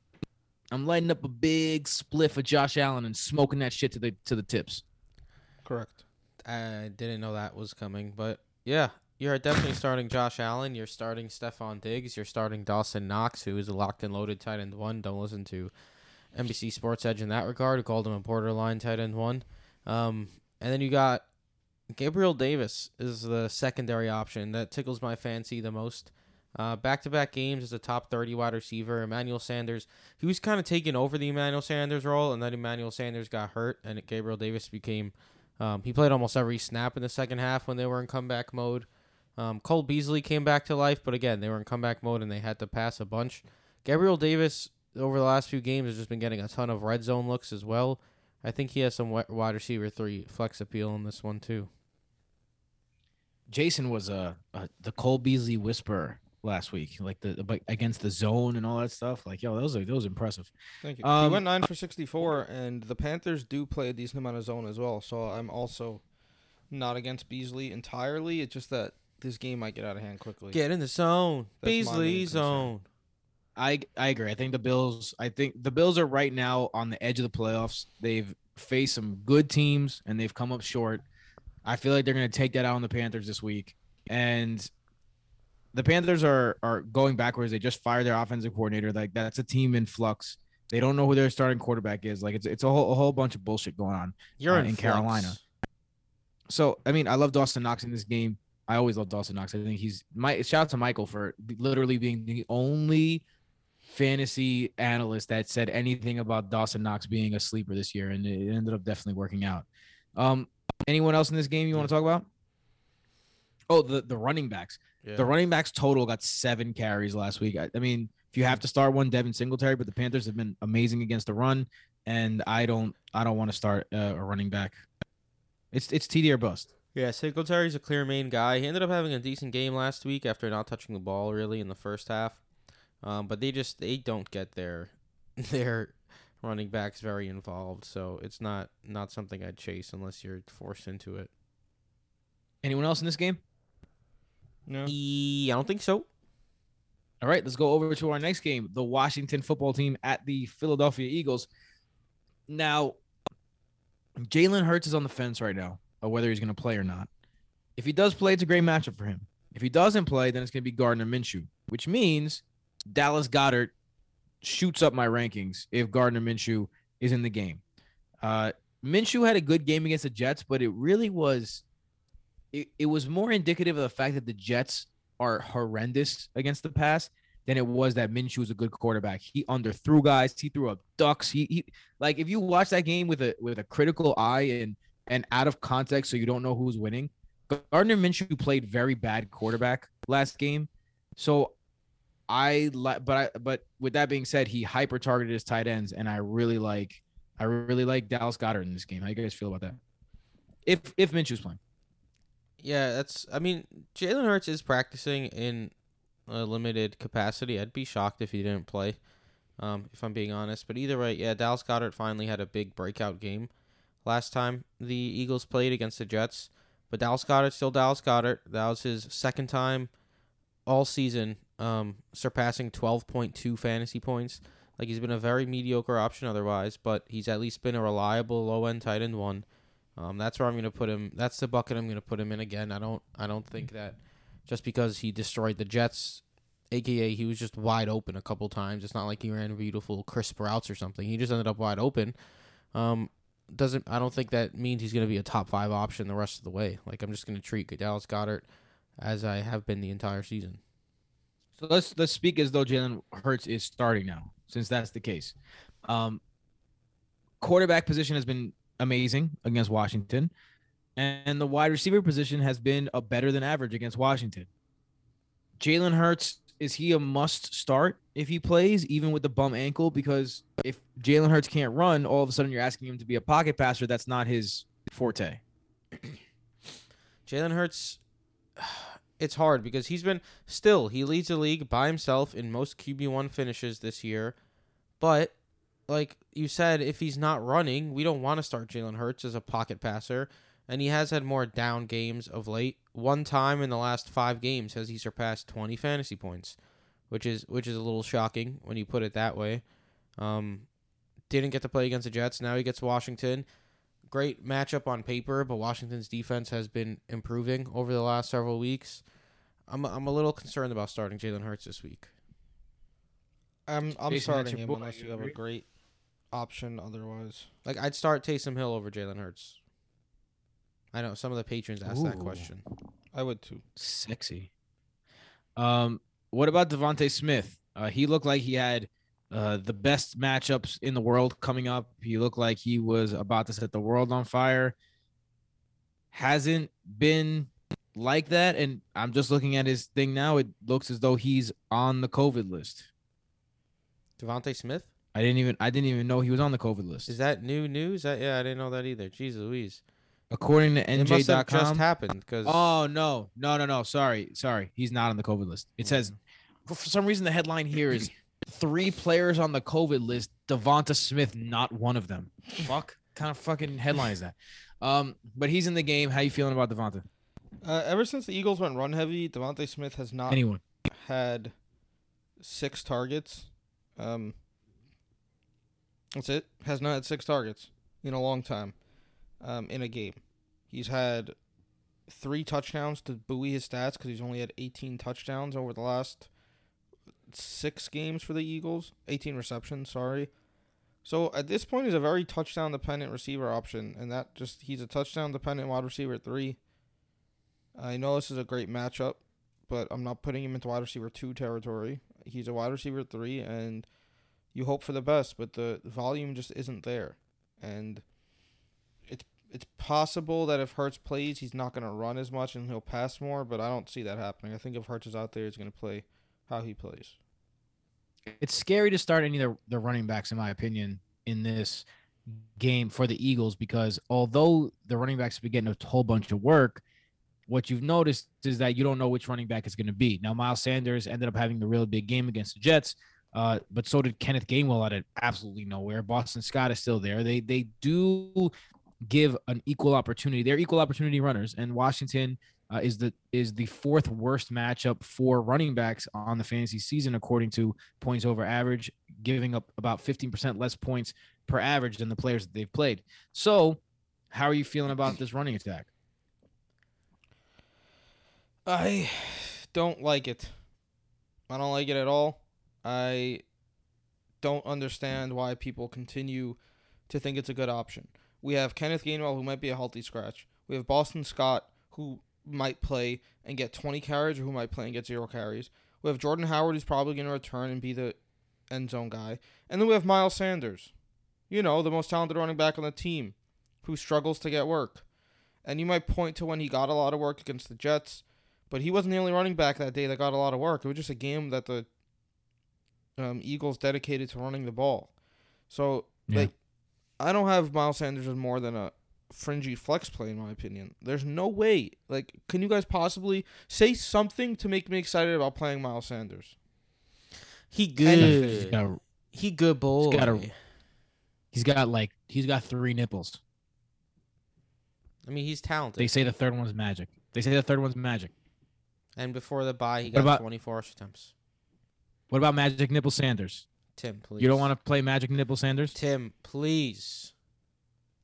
I'm lighting up a big spliff of Josh Allen and smoking that shit to the to the tips. Correct. I didn't know that was coming. But yeah, you're definitely [COUGHS] starting Josh Allen. You're starting Stefon Diggs. You're starting Dawson Knox, who is a locked and loaded tight end one. Don't listen to NBC Sports Edge in that regard, who called him a borderline tight end one. Um, and then you got Gabriel Davis is the secondary option that tickles my fancy the most. Uh, back-to-back games as a top 30 wide receiver. Emmanuel Sanders, he was kind of taking over the Emmanuel Sanders role, and then Emmanuel Sanders got hurt, and Gabriel Davis became. Um, he played almost every snap in the second half when they were in comeback mode. Um, Cole Beasley came back to life, but again, they were in comeback mode and they had to pass a bunch. Gabriel Davis, over the last few games, has just been getting a ton of red zone looks as well. I think he has some wide receiver three flex appeal in this one too. Jason was a, a the Cole Beasley whisperer last week, like the like, against the zone and all that stuff. Like, yo, those are those impressive. Thank you. Um, he went nine for sixty-four, and the Panthers do play a decent amount of zone as well. So I'm also not against Beasley entirely. It's just that this game might get out of hand quickly. Get in the zone, That's Beasley zone. I I agree. I think the Bills. I think the Bills are right now on the edge of the playoffs. They've faced some good teams and they've come up short. I feel like they're going to take that out on the Panthers this week. and the Panthers are are going backwards. They just fired their offensive coordinator. Like that's a team in flux. They don't know who their starting quarterback is. Like it's it's a whole, a whole bunch of bullshit going on. You're uh, in, in. Carolina. So I mean, I love Dawson Knox in this game. I always love Dawson Knox. I think he's my shout out to Michael for literally being the only fantasy analyst that said anything about Dawson Knox being a sleeper this year, and it ended up definitely working out. Um, anyone else in this game you want to talk about? Oh, the the running backs. Yeah. The running backs total got seven carries last week. I, I mean, if you have to start one, Devin Singletary, but the Panthers have been amazing against the run, and I don't I don't want to start uh, a running back. It's it's TD or bust. Yeah, Singletary's a clear main guy. He ended up having a decent game last week after not touching the ball really in the first half. Um, but they just they don't get their [LAUGHS] their running backs very involved, so it's not not something I'd chase unless you're forced into it. Anyone else in this game? No. E- I don't think so. All right, let's go over to our next game. The Washington football team at the Philadelphia Eagles. Now, Jalen Hurts is on the fence right now of whether he's going to play or not. If he does play, it's a great matchup for him. If he doesn't play, then it's going to be Gardner Minshew, which means Dallas Goedert shoots up my rankings if Gardner Minshew is in the game. Uh, Minshew had a good game against the Jets, but it really was it, it was more indicative of the fact that the Jets are horrendous against the pass than it was that Minshew was a good quarterback. He underthrew guys, he threw up ducks. He, he like if you watch that game with a with a critical eye and and out of context so you don't know who's winning. Gardner Minshew played very bad quarterback last game. So I like but I but with that being said, he hyper targeted his tight ends and I really like I really like Dallas Goedert in this game. How you guys feel about that? If if Minshew's playing. Yeah, that's. I mean, Jalen Hurts is practicing in a limited capacity. I'd be shocked if he didn't play, um, if I'm being honest. But either way, yeah, Dallas Goedert finally had a big breakout game last time the Eagles played against the Jets. But Dallas Goedert still Dallas Goedert. That was his second time all season um, surpassing 12.2 fantasy points. Like he's been a very mediocre option otherwise, but he's at least been a reliable low end tight end one. Um, that's where I'm going to put him. That's the bucket I'm going to put him in again. I don't. I don't think that just because he destroyed the Jets, aka he was just wide open a couple times. It's not like he ran beautiful crisp routes or something. He just ended up wide open. Um, doesn't. I don't think that means he's going to be a top five option the rest of the way. Like I'm just going to treat Dallas Goedert as I have been the entire season. So let's let's speak as though Jalen Hurts is starting now, since that's the case. Um, quarterback position has been amazing against Washington, and the wide receiver position has been a better than average against Washington. Jalen Hurts is he a must start if he plays, even with the bum ankle? Because if Jalen Hurts can't run, all of a sudden you're asking him to be a pocket passer. That's not his forte. Jalen Hurts, it's hard because he's been still he leads the league by himself in most QB one finishes this year, but like you said, if he's not running, we don't want to start Jalen Hurts as a pocket passer, and he has had more down games of late. One time in the last five games has he surpassed twenty fantasy points, which is which is a little shocking when you put it that way. Um, didn't get to play against the Jets. Now he gets Washington great matchup on paper, but Washington's defense has been improving over the last several weeks. I'm I'm a little concerned about starting Jalen Hurts this week. I'm I'm Jason, starting him boy, unless you you have a great option otherwise. Like I'd start Taysom Hill over Jalen Hurts. I know some of the patrons asked that question. I would too. Sexy. Um, what about DeVonta Smith? Uh, he looked like he had uh, the best matchups in the world coming up. He looked like he was about to set the world on fire. Hasn't been like that, and I'm just looking at his thing now. It looks as though he's on the COVID list. DeVonta Smith I didn't even I didn't even know he was on the COVID list. is that new news? That yeah, I didn't know that either. Jeez Louise, According to it must have just happened because Oh no, no, no, no. Sorry, sorry. He's not on the COVID list. It says for, for some reason the headline here is three players on the COVID list. Devonta Smith, not one of them. Fuck, kind of fucking headline is that? Um, but he's in the game. How you feeling about Devonta? Uh, ever since the Eagles went run heavy, Devonta Smith has not Anyone? had six targets. Um, that's it. Has not had six targets in a long time. Um, in a game, he's had three touchdowns to buoy his stats because he's only had 18 touchdowns over the last six games for the Eagles. 18 receptions, sorry. So at this point, he's a very touchdown dependent receiver option, and that just he's a touchdown dependent wide receiver three. I know this is a great matchup, but I'm not putting him into wide receiver two territory. He's a wide receiver three, and you hope for the best, but the volume just isn't there, and it's it's possible that if Hurts plays, he's not going to run as much and he'll pass more, but I don't see that happening. I think if Hurts is out there, he's going to play how he plays. It's scary to start any of the, running backs, in my opinion, in this game for the Eagles because although the running backs have been getting a whole bunch of work, what you've noticed is that you don't know which running back is going to be. Now, Miles Sanders ended up having the really big game against the Jets, uh, but so did Kenneth Gainwell out of absolutely nowhere. Boston Scott is still there. They they do give an equal opportunity. They're equal opportunity runners, and Washington uh, is the is the fourth worst matchup for running backs on the fantasy season according to points over average, giving up about 15% less points per average than the players that they've played. So, how are you feeling about this running attack? I don't like it. I don't like it at all. I don't understand why people continue to think it's a good option. We have Kenneth Gainwell, who might be a healthy scratch. We have Boston Scott, who might play and get 20 carries, or who might play and get zero carries. We have Jordan Howard, who's probably going to return and be the end zone guy. And then we have Miles Sanders, you know, the most talented running back on the team, who struggles to get work. And you might point to when he got a lot of work against the Jets, but he wasn't the only running back that day that got a lot of work. It was just a game that the um, Eagles dedicated to running the ball. So, yeah. like, I don't have Miles Sanders as more than a fringy flex play in my opinion. There's no way. Like, can you guys possibly say something to make me excited about playing Miles Sanders? He good. He's a, he good boy. He's got, a, he's got like he's got three nipples. I mean, he's talented. They say the third one's magic. They say the third one's magic. And before the bye, he got about, 24 attempts. What about Magic Nipple Sanders? Tim, please. You don't want to play Magic Nipple Sanders? Tim, please.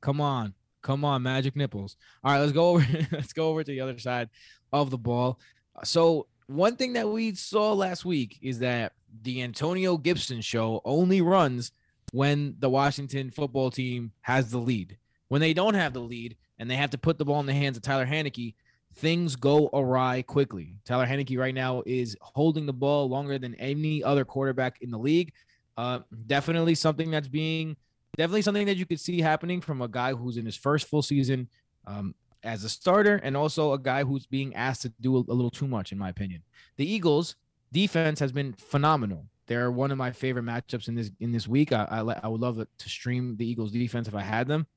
Come on. Come on, Magic Nipples. All right, let's go over [LAUGHS] let's go over to the other side of the ball. So, one thing that we saw last week is that the Antonio Gibson show only runs when the Washington football team has the lead. When they don't have the lead and they have to put the ball in the hands of Taylor Heinicke, things go awry quickly. Taylor Heinicke right now is holding the ball longer than any other quarterback in the league. Uh, definitely something that's being definitely something that you could see happening from a guy who's in his first full season um, as a starter, and also a guy who's being asked to do a, a little too much, in my opinion. The Eagles' defense has been phenomenal. They're one of my favorite matchups in this in this week. I I, I would love to stream the Eagles' defense if I had them.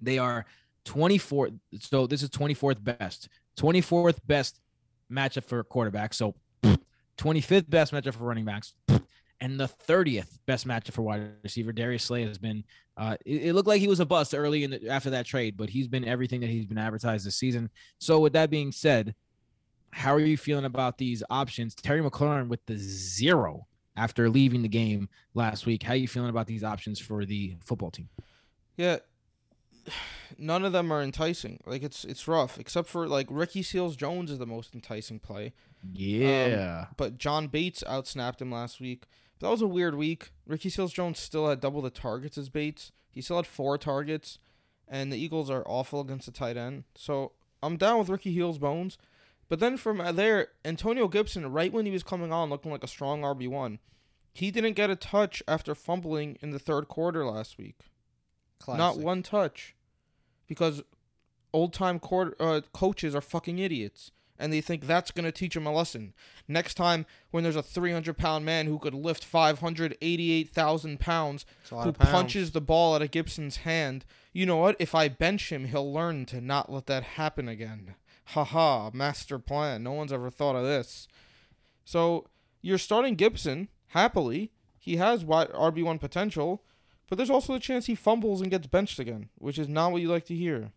They are 24th. So this is 24th best. 24th best matchup for quarterback. So [SNIFFS] 25th best matchup for running backs [SNIFFS] and the 30th best matchup for wide receiver. Darius Slay has been. Uh, it, it, looked like he was a bust early in the, after that trade, but he's been everything that he's been advertised this season. So with that being said, how are you feeling about these options? Terry McLaurin with the zero after leaving the game last week. How are you feeling about these options for the football team? Yeah, none of them are enticing. Like it's it's rough, except for like Ricky Seals Jones is the most enticing play. Yeah, um, but John Bates outsnapped him last week that was a weird week. Ricky Seals Jones still had double the targets as Bates. He still had four targets, and the Eagles are awful against the tight end. So I'm down with Ricky Heels Bones. But then from there, Antonio Gibson, right when he was coming on, looking like a strong RB1, he didn't get a touch after fumbling in the third quarter last week. Classic. Not one touch. Because old time uh, coaches are fucking idiots and they think that's going to teach them a lesson. Next time, when there's a 300 pound man who could lift 588,000 pounds, who pounds. punches the ball out of Gibson's hand, you know what? If I bench him, he'll learn to not let that happen again. Haha, ha, master plan. No one's ever thought of this. So you're starting Gibson happily. He has RB1 potential, but there's also a chance he fumbles and gets benched again, which is not what you like to hear.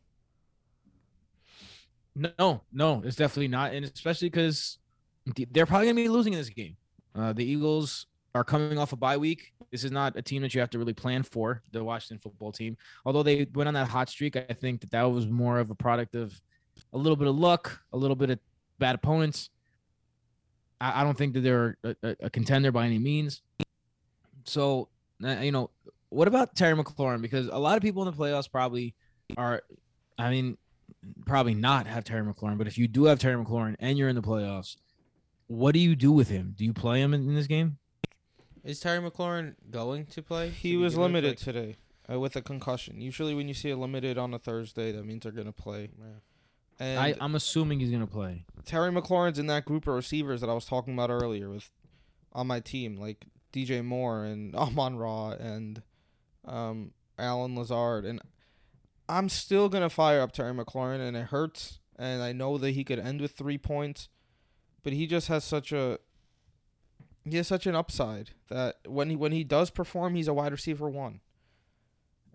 No, no, it's definitely not, and especially because they're probably gonna be losing in this game. Uh, the Eagles are coming off a bye week. This is not a team that you have to really plan for. The Washington football team, although they went on that hot streak, I think that that was more of a product of a little bit of luck, a little bit of bad opponents. I, I don't think that they're a, a, a contender by any means. So, uh, you know, what about Terry McLaurin? Because a lot of people in the playoffs probably are, I mean, probably not have Terry McLaurin. But if you do have Terry McLaurin and you're in the playoffs, what do you do with him? Do you play him in, in this game? Is Terry McLaurin going to play? He to was limited Like- today uh, with a concussion. Usually, when you see a limited on a Thursday, that means they're gonna play. Yeah. And I, I'm assuming he's gonna play. Terry McLaurin's in that group of receivers that I was talking about earlier with on my team, like DJ Moore and [LAUGHS] Amon Ra and um, Allen Lazard, and I'm still gonna fire up Terry McLaurin, and it hurts, and I know that he could end with three points, but he just has such a he has such an upside that when he when he does perform, he's a wide receiver one,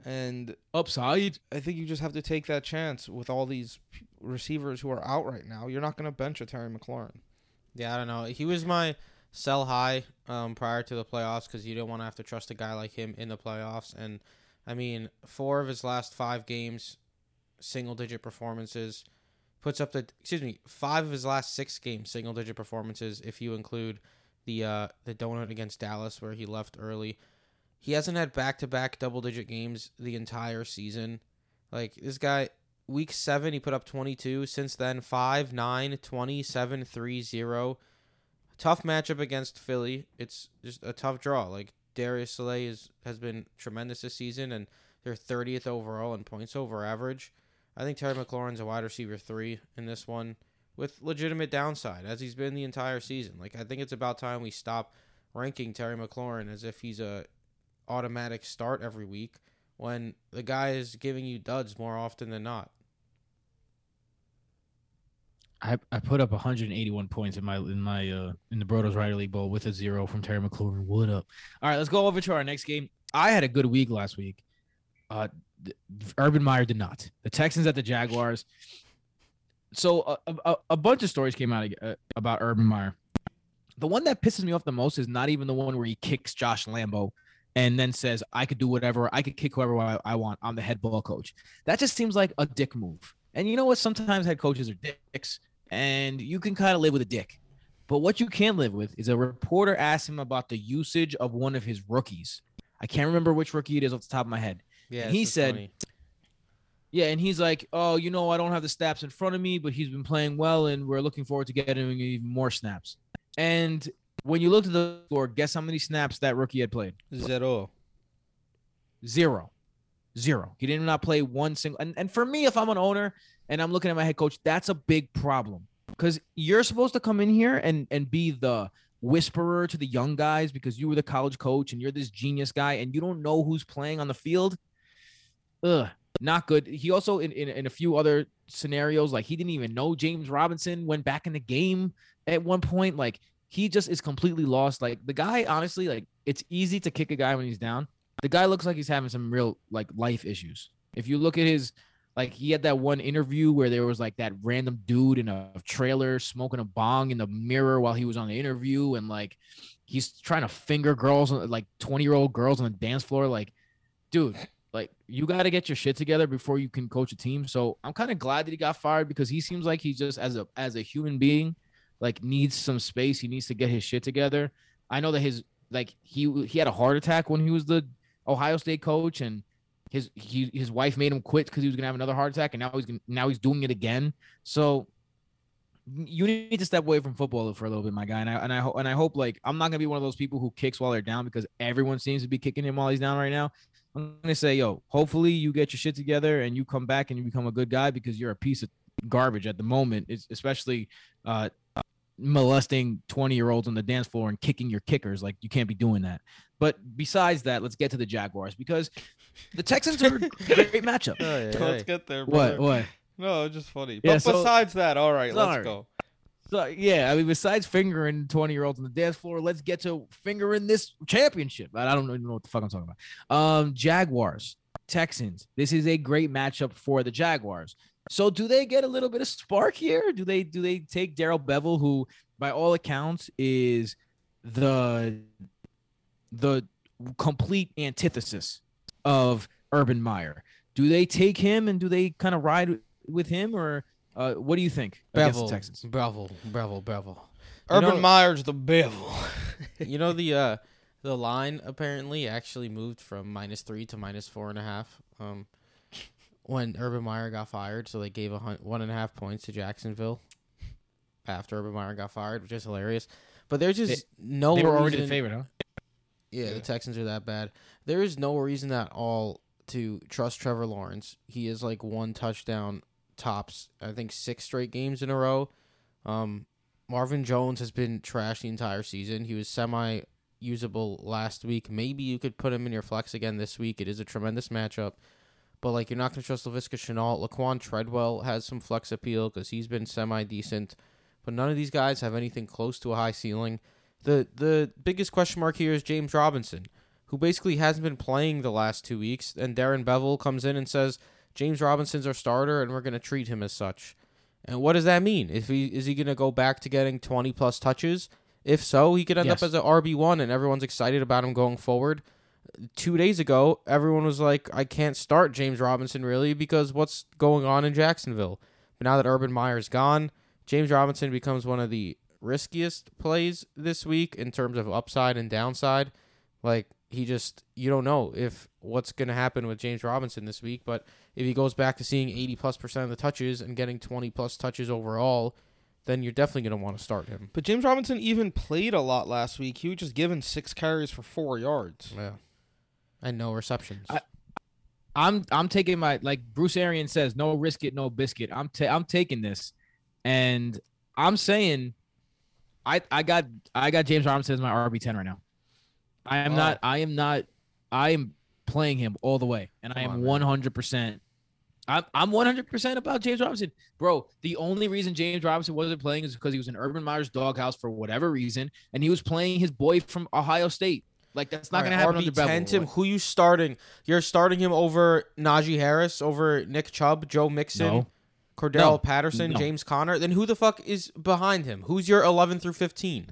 and Upside. I think you just have to take that chance with all these receivers who are out right now. You're not going to bench a Terry McLaurin. Yeah, I don't know. He was my sell high um, prior to the playoffs because you don't want to have to trust a guy like him in the playoffs. And I mean, four of his last five games, single digit performances, puts up the excuse me, five of his last six games, single digit performances. If you include the uh, the donut against Dallas where he left early, he hasn't had back to back double digit games the entire season. Like this guy, week seven, he put up 22. Since then, 5, 9, 20, 7, 3, 0. Tough matchup against Philly. It's just a tough draw. Like, Darius Slay is, has been tremendous this season, and they're 30th overall in points over average. I think Terry McLaurin's a wide receiver three in this one with legitimate downside, as he's been the entire season. Like, I think it's about time we stop ranking Terry McLaurin as if he's a automatic start every week when the guy is giving you duds more often than not. I, I put up 181 points in my in my uh in the Brodos Rider League Bowl with a zero from Terry McLaurin. What up? All right, let's go over to our next game. I had a good week last week. Uh, Urban Meyer did not. The Texans at the Jaguars. So a, a, a bunch of stories came out uh, about Urban Meyer. The one that pisses me off the most is not even the one where he kicks Josh Lambo and then says, "I could do whatever. I could kick whoever I, I want. I'm the head ball coach." That just seems like a dick move. And you know what? Sometimes head coaches are dicks and you can kind of live with a dick. But what you can't live with is a reporter asked him about the usage of one of his rookies. I can't remember which rookie it is off the top of my head. Yeah, And he is said- funny. Yeah, and he's like, "Oh, you know, I don't have the snaps in front of me, but he's been playing well, and we're looking forward to getting even more snaps." And when you looked at the score, guess how many snaps that rookie had played? Zero. Zero, zero. He did not play one single. And, and for me, if I'm an owner and I'm looking at my head coach, that's a big problem because you're supposed to come in here and and be the whisperer to the young guys because you were the college coach and you're this genius guy and you don't know who's playing on the field. Ugh, not good. He also in, in in a few other scenarios like he didn't even know James Robinson went back in the game at one point. Like he just is completely lost. Like the guy, honestly, like it's easy to kick a guy when he's down the guy looks like he's having some real like life issues. If you look at his like he had that one interview where there was like that random dude in a trailer smoking a bong in the mirror while he was on the interview and like he's trying to finger girls like 20 year old girls on the dance floor like dude like you got to get your shit together before you can coach a team. So i'm kind of glad that he got fired because he seems like he just as a as a human being like needs some space. He needs to get his shit together. I know that his like he he had a heart attack when he was the Ohio State coach, and his he, his wife made him quit because he was gonna have another heart attack, and now he's gonna, now he's doing it again. So you need to step away from football for a little bit, my guy. And I and I hope and I hope like I'm not gonna be one of those people who kicks while they're down because everyone seems to be kicking him while he's down right now. I'm gonna say, yo, hopefully you get your shit together and you come back and you become a good guy because you're a piece of garbage at the moment. It's especially uh, molesting 20 year olds on the dance floor and kicking your kickers. Like you can't be doing that. But besides that, let's get to the Jaguars because the Texans are a great matchup. [LAUGHS] Oh, yeah, Let's yeah. get there, What? brother. What? No, it's just funny. Yeah, but so- besides that, all right, let's Sorry. go. So yeah, I mean, besides fingering 20 year olds on the dance floor, let's get to fingering this championship. I don't even know what the fuck I'm talking about. Um, Jaguars, Texans. This is a great matchup for the Jaguars. So do they get a little bit of spark here? Do they do they take Darrell Bevell, who by all accounts is the the complete antithesis of Urban Meyer? Do they take him and do they kind of ride with him or Uh, what do you think against Bevell, the Texans? Bevel, Bevel, Bevel. You Urban know- Meyer's the bevel. [LAUGHS] you know the uh the line apparently actually moved from minus three to minus four and a half. Um, when Urban Meyer got fired, so they gave a hun- one and a half points to Jacksonville after Urban Meyer got fired, which is hilarious. But there's just no they were already reason- the favorite, huh? Yeah, Yeah. the Texans are that bad. There is no reason at all to trust Trevor Lawrence. He is like one touchdown tops. I think six straight games in a row. Um, Marvin Jones has been trash the entire season. He was semi usable last week. Maybe you could put him in your flex again this week. It is a tremendous matchup. But like you're not going to trust Laviska Shenault. Laquan Treadwell has some flex appeal because he's been semi decent. But none of these guys have anything close to a high ceiling. The the biggest question mark here is James Robinson, who basically hasn't been playing the last two weeks. And Darrell Bevell comes in and says James Robinson's our starter, and we're going to treat him as such. And what does that mean? If he is he going to go back to getting twenty plus touches? If so, he could end Yes. up as an RB one, and everyone's excited about him going forward. Two days ago, everyone was like, "I can't start James Robinson really because what's going on in Jacksonville." But now that Urban Meyer's gone, James Robinson becomes one of the riskiest plays this week in terms of upside and downside. Like he just you don't know if what's going to happen with James Robinson this week, but if he goes back to seeing 80 plus percent of the touches and getting 20 plus touches overall, then you're definitely going to want to start him. But James Robinson even played a lot last week. He was just given six carries for four yards. Yeah. And no receptions. I- I'm I'm taking my like Bruce Arians says, no risk it, no biscuit. I'm ta- I'm taking this, and I'm saying, I I got I got James Robinson as my RB ten right now. I am Wow. not I am not I am playing him all the way, and I Come on, am 100. percent I'm I'm 100 percent about James Robinson, bro. The only reason James Robinson wasn't playing is because he was in Urban Meyer's doghouse for whatever reason, and he was playing his boy from Ohio State. Like that's not All gonna happen RB under Bevell. 10, Tim, who you starting? You're starting him over Najee Harris, over Nick Chubb, Joe Mixon, No. Cordarrelle No. Patterson, No. James Conner. Then who the fuck is behind him? Who's your 11 through 15?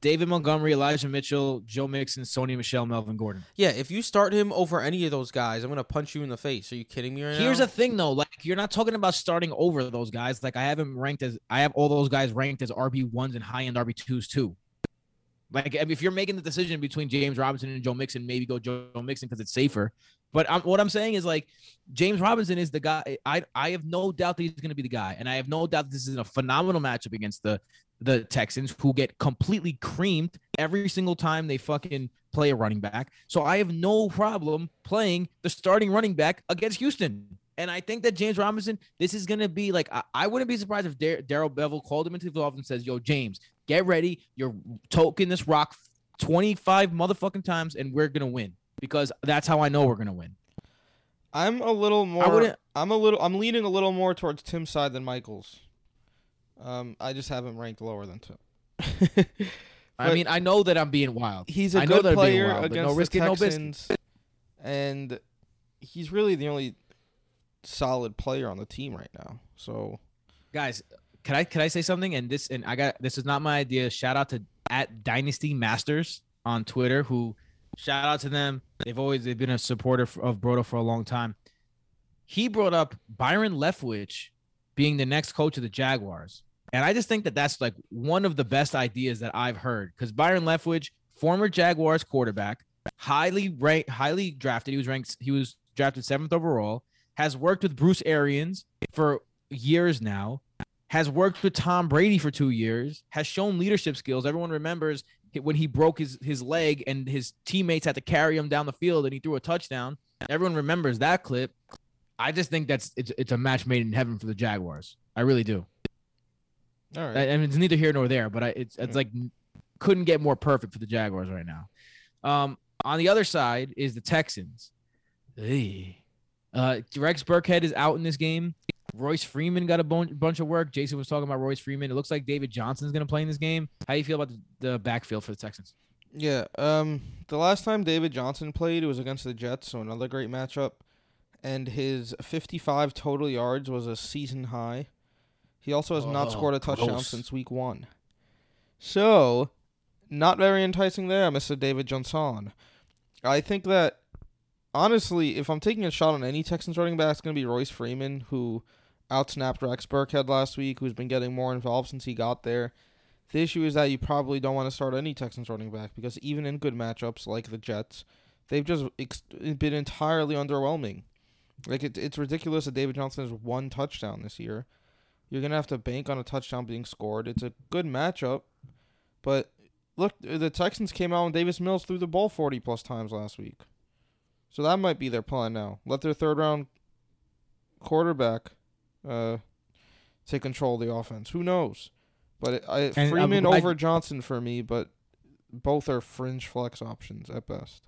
David Montgomery, Elijah Mitchell, Joe Mixon, Sony Michel, Melvin Gordon. Yeah, if you start him over any of those guys, I'm gonna punch you in the face. Are you kidding me right Here's now? the thing though, like you're not talking about starting over those guys. Like I have him ranked as I have all those guys ranked as RB ones and high end RB twos too. Like I mean, if you're making the decision between James Robinson and Joe Mixon, maybe go Joe Mixon because it's safer. But I'm, what I'm saying is like James Robinson is the guy. I I have no doubt that he's going to be the guy, and I have no doubt this is a phenomenal matchup against the the Texans, who get completely creamed every single time they fucking play a running back. So I have no problem playing the starting running back against Houston. And I think that James Robinson, this is going to be like, I, I wouldn't be surprised if Darrell Bevell called him into the office and says, Yo, James, get ready. You're toking this rock 25 motherfucking times and we're going to win because that's how I know we're going to win. I'm a little more. wouldn't- I'm a little. I'm leaning a little more towards Tim's side than Michael's. Um, I just have him ranked lower than Tim. [LAUGHS] I mean, I know that I'm being wild. He's a I good that I'm being player wild, no against risk the it, no. Texans, and he's really the only solid player on the team right now. So guys can i can i say something? And this and i got this is not my idea. Shout out to at dynasty masters on twitter who shout out to them. They've always they've been a supporter of brodo for a long time. He brought up byron leftwich being the next coach of the jaguars. And i just think that that's like one of the best ideas that i've heard. Because byron leftwich former jaguars quarterback highly ranked highly drafted. He was ranked he was drafted seventh overall has worked with bruce arians for years now, has worked with Tom Brady for two years, has shown leadership skills. Everyone remembers when he broke his, his leg and his teammates had to carry him down the field and he threw a touchdown. Everyone remembers that clip. I just think that's it's it's a match made in heaven for the Jaguars. I really do. all right, I, I mean, it's neither here nor there, but I, it's it's like couldn't get more perfect for the Jaguars right now. Um, on the other side is the Texans. Hey. Uh, Rex Burkhead is out in this game. Royce Freeman got a bun- bunch of work. Jason was talking about Royce Freeman. It looks like David Johnson's going to play in this game. How do you feel about the, the backfield for the Texans? yeah. Um, the last time David Johnson played, it was against the Jets, so another great matchup. And his 55 total yards was a season high. He also has not Oh, scored a touchdown gross. since week one. So, not very enticing there, Mr. David Johnson. I think that honestly, if I'm taking a shot on any Texans running back, it's going to be Royce Freeman, who outsnapped Rex Burkhead last week, who's been getting more involved since he got there. The issue is that you probably don't want to start any Texans running back because even in good matchups like the Jets, they've just ex- been entirely underwhelming. Like it, it's ridiculous that David Johnson has one touchdown this year. You're gonna have to bank on a touchdown being scored. It's a good matchup, but look, the Texans came out and Davis Mills threw the ball 40 plus times last week, so that might be their plan now. Let their third round quarterback uh, take control of the offense. Who knows? But it, I, And, Foreman I- over Johnson for me, but both are fringe flex options at best.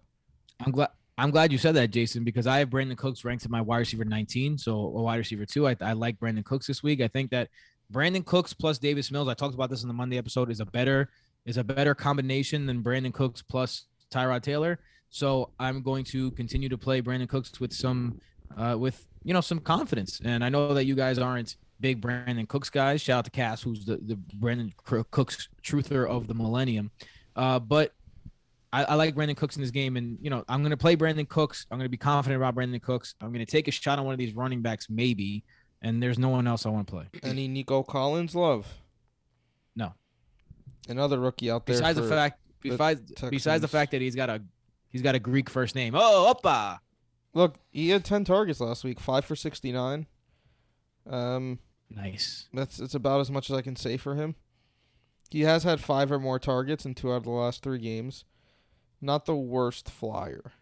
I'm glad. I'm glad you said that, Jason, because I have Brandin Cooks ranked at my wide receiver 19, so a wide receiver two. I, I like Brandin Cooks this week. I think that Brandin Cooks plus Davis Mills. I talked about this in the Monday episode. Is a better is a better combination than Brandin Cooks plus Tyrod Taylor. So I'm going to continue to play Brandin Cooks with some uh, with you know some confidence. And I know that you guys aren't big Brandin Cooks guys. Shout out to Cass, who's the the Brandin Cooks truther of the millennium. Uh, but I, I like Brandin Cooks in this game, and you know I'm going to play Brandin Cooks. I'm going to be confident about Brandin Cooks. I'm going to take a shot on one of these running backs, maybe. And there's no one else I want to play Any Nico Collins love? No. Another rookie out there. besides the fact. the Besides, besides the fact that he's got a he's got a Greek first name. Oh, oppa! Look, he had ten targets last week, five for sixty nine. Um, Nice. that's it's about as much as I can say for him. He has had five or more targets in two out of the last three games. Not the worst flyer.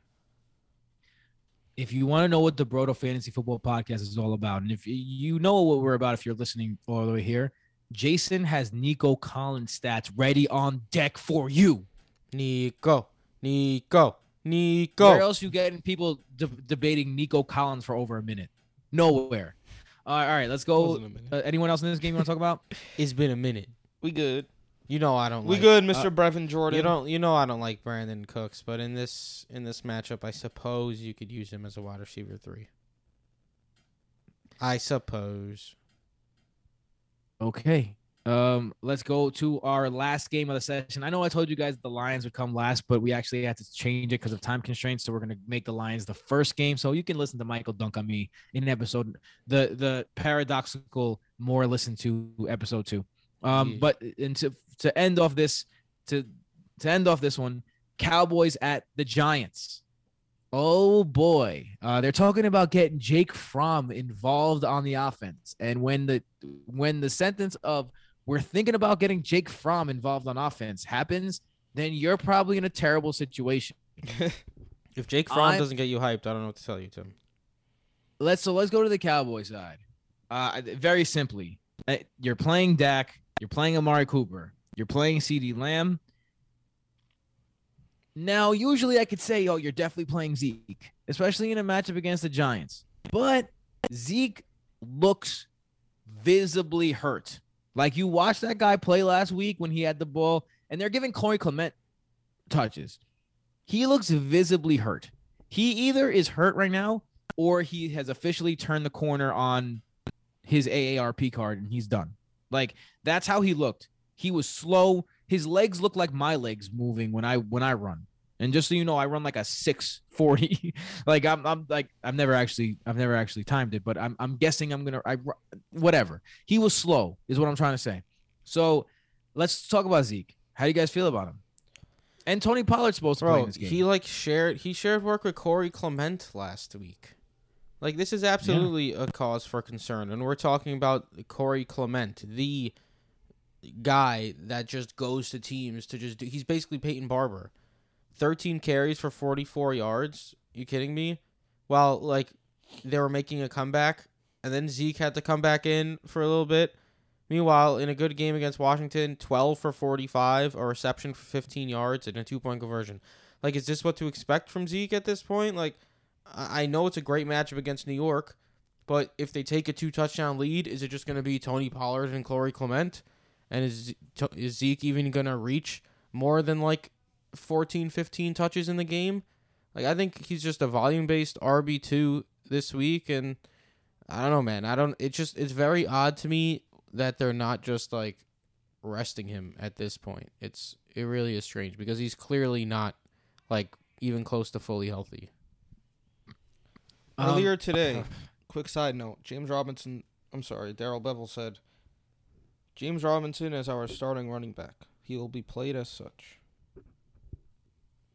If you want to know what the Broto Fantasy Football Podcast is all about, and if you know what we're about, if you're listening all the way here, Jason has Nico Collins stats ready on deck for you. Nico, Nico, Nico. Where else you getting people de- debating Nico Collins for over a minute? Nowhere. All right, all right let's go. Wasn't a minute. Uh, anyone else in this game you want to talk about? [LAUGHS] It's been a minute. we good. You know I don't. We like, good, Mr. uh, Brevin Jordan. You don't. You know I don't like Brandin Cooks, but in this in this matchup, I suppose you could use him as a wide receiver three. I suppose. Okay. Um, let's go to our last game of the session. I know I told you guys the Lions would come last, but we actually had to change it because of time constraints. So we're gonna make the Lions the first game. So you can listen to Michael dunk on me in episode, the the paradoxical more listened to episode two. Um, Yeah. but and to to end off this to to end off this one, Cowboys at the Giants. Oh boy, uh, they're talking about getting Jake Fromm involved on the offense, and when the when the sentence of "we're thinking about getting Jake Fromm involved on offense" happens, then you're probably in a terrible situation. [LAUGHS] If Jake Fromm I'm- doesn't get you hyped, I don't know what to tell you, Tim. Let's so let's go to the Cowboy side. Uh, very simply, uh, you're playing Dak, you're playing Amari Cooper, you're playing CeeDee Lamb. Now, usually I could say, oh, you're definitely playing Zeke, especially in a matchup against the Giants. But Zeke looks visibly hurt. Like you watched that guy play last week when he had the ball, and they're giving Corey Clement touches. He looks visibly hurt. He either is hurt right now or he has officially turned the corner on his AARP card and he's done. Like that's how he looked. He was slow. His legs look like my legs moving when I when I run. And just so you know, I run like a 640. [LAUGHS] like I'm I'm like I've never actually I've never actually timed it, but I'm I'm guessing I'm going to I whatever. He was slow is what I'm trying to say. So, let's talk about Zeke. How do you guys feel about him? And Tony Pollard's supposed to play in this game. he like shared he shared work with Corey Clement last week. Like this is absolutely a cause for concern, and we're talking about Corey Clement, the guy that just goes to teams to just do. He's basically Peyton Barber, thirteen carries for forty four yards. You kidding me? Well, like they were making a comeback, and then Zeke had to come back in for a little bit. Meanwhile, in a good game against Washington, 12 for 45, a reception for 15 yards, and a two point conversion. Like, is this what to expect from Zeke at this point? Like, I I know it's a great matchup against New York, but if they take a two touchdown lead, is it just going to be Tony Pollard and Corey Clement? And is, is Zeke even going to reach more than like 14, 15 touches in the game? Like, I think he's just a volume based RB2 this week. And I don't know, man. I don't, it just, it's very odd to me that they're not just like resting him at this point. It's, it really is strange because he's clearly not like even close to fully healthy. Um, Earlier today, [LAUGHS] quick side note: James Robinson I'm sorry, Darrell Bevell said, James Robinson is our starting running back. He will be played as such.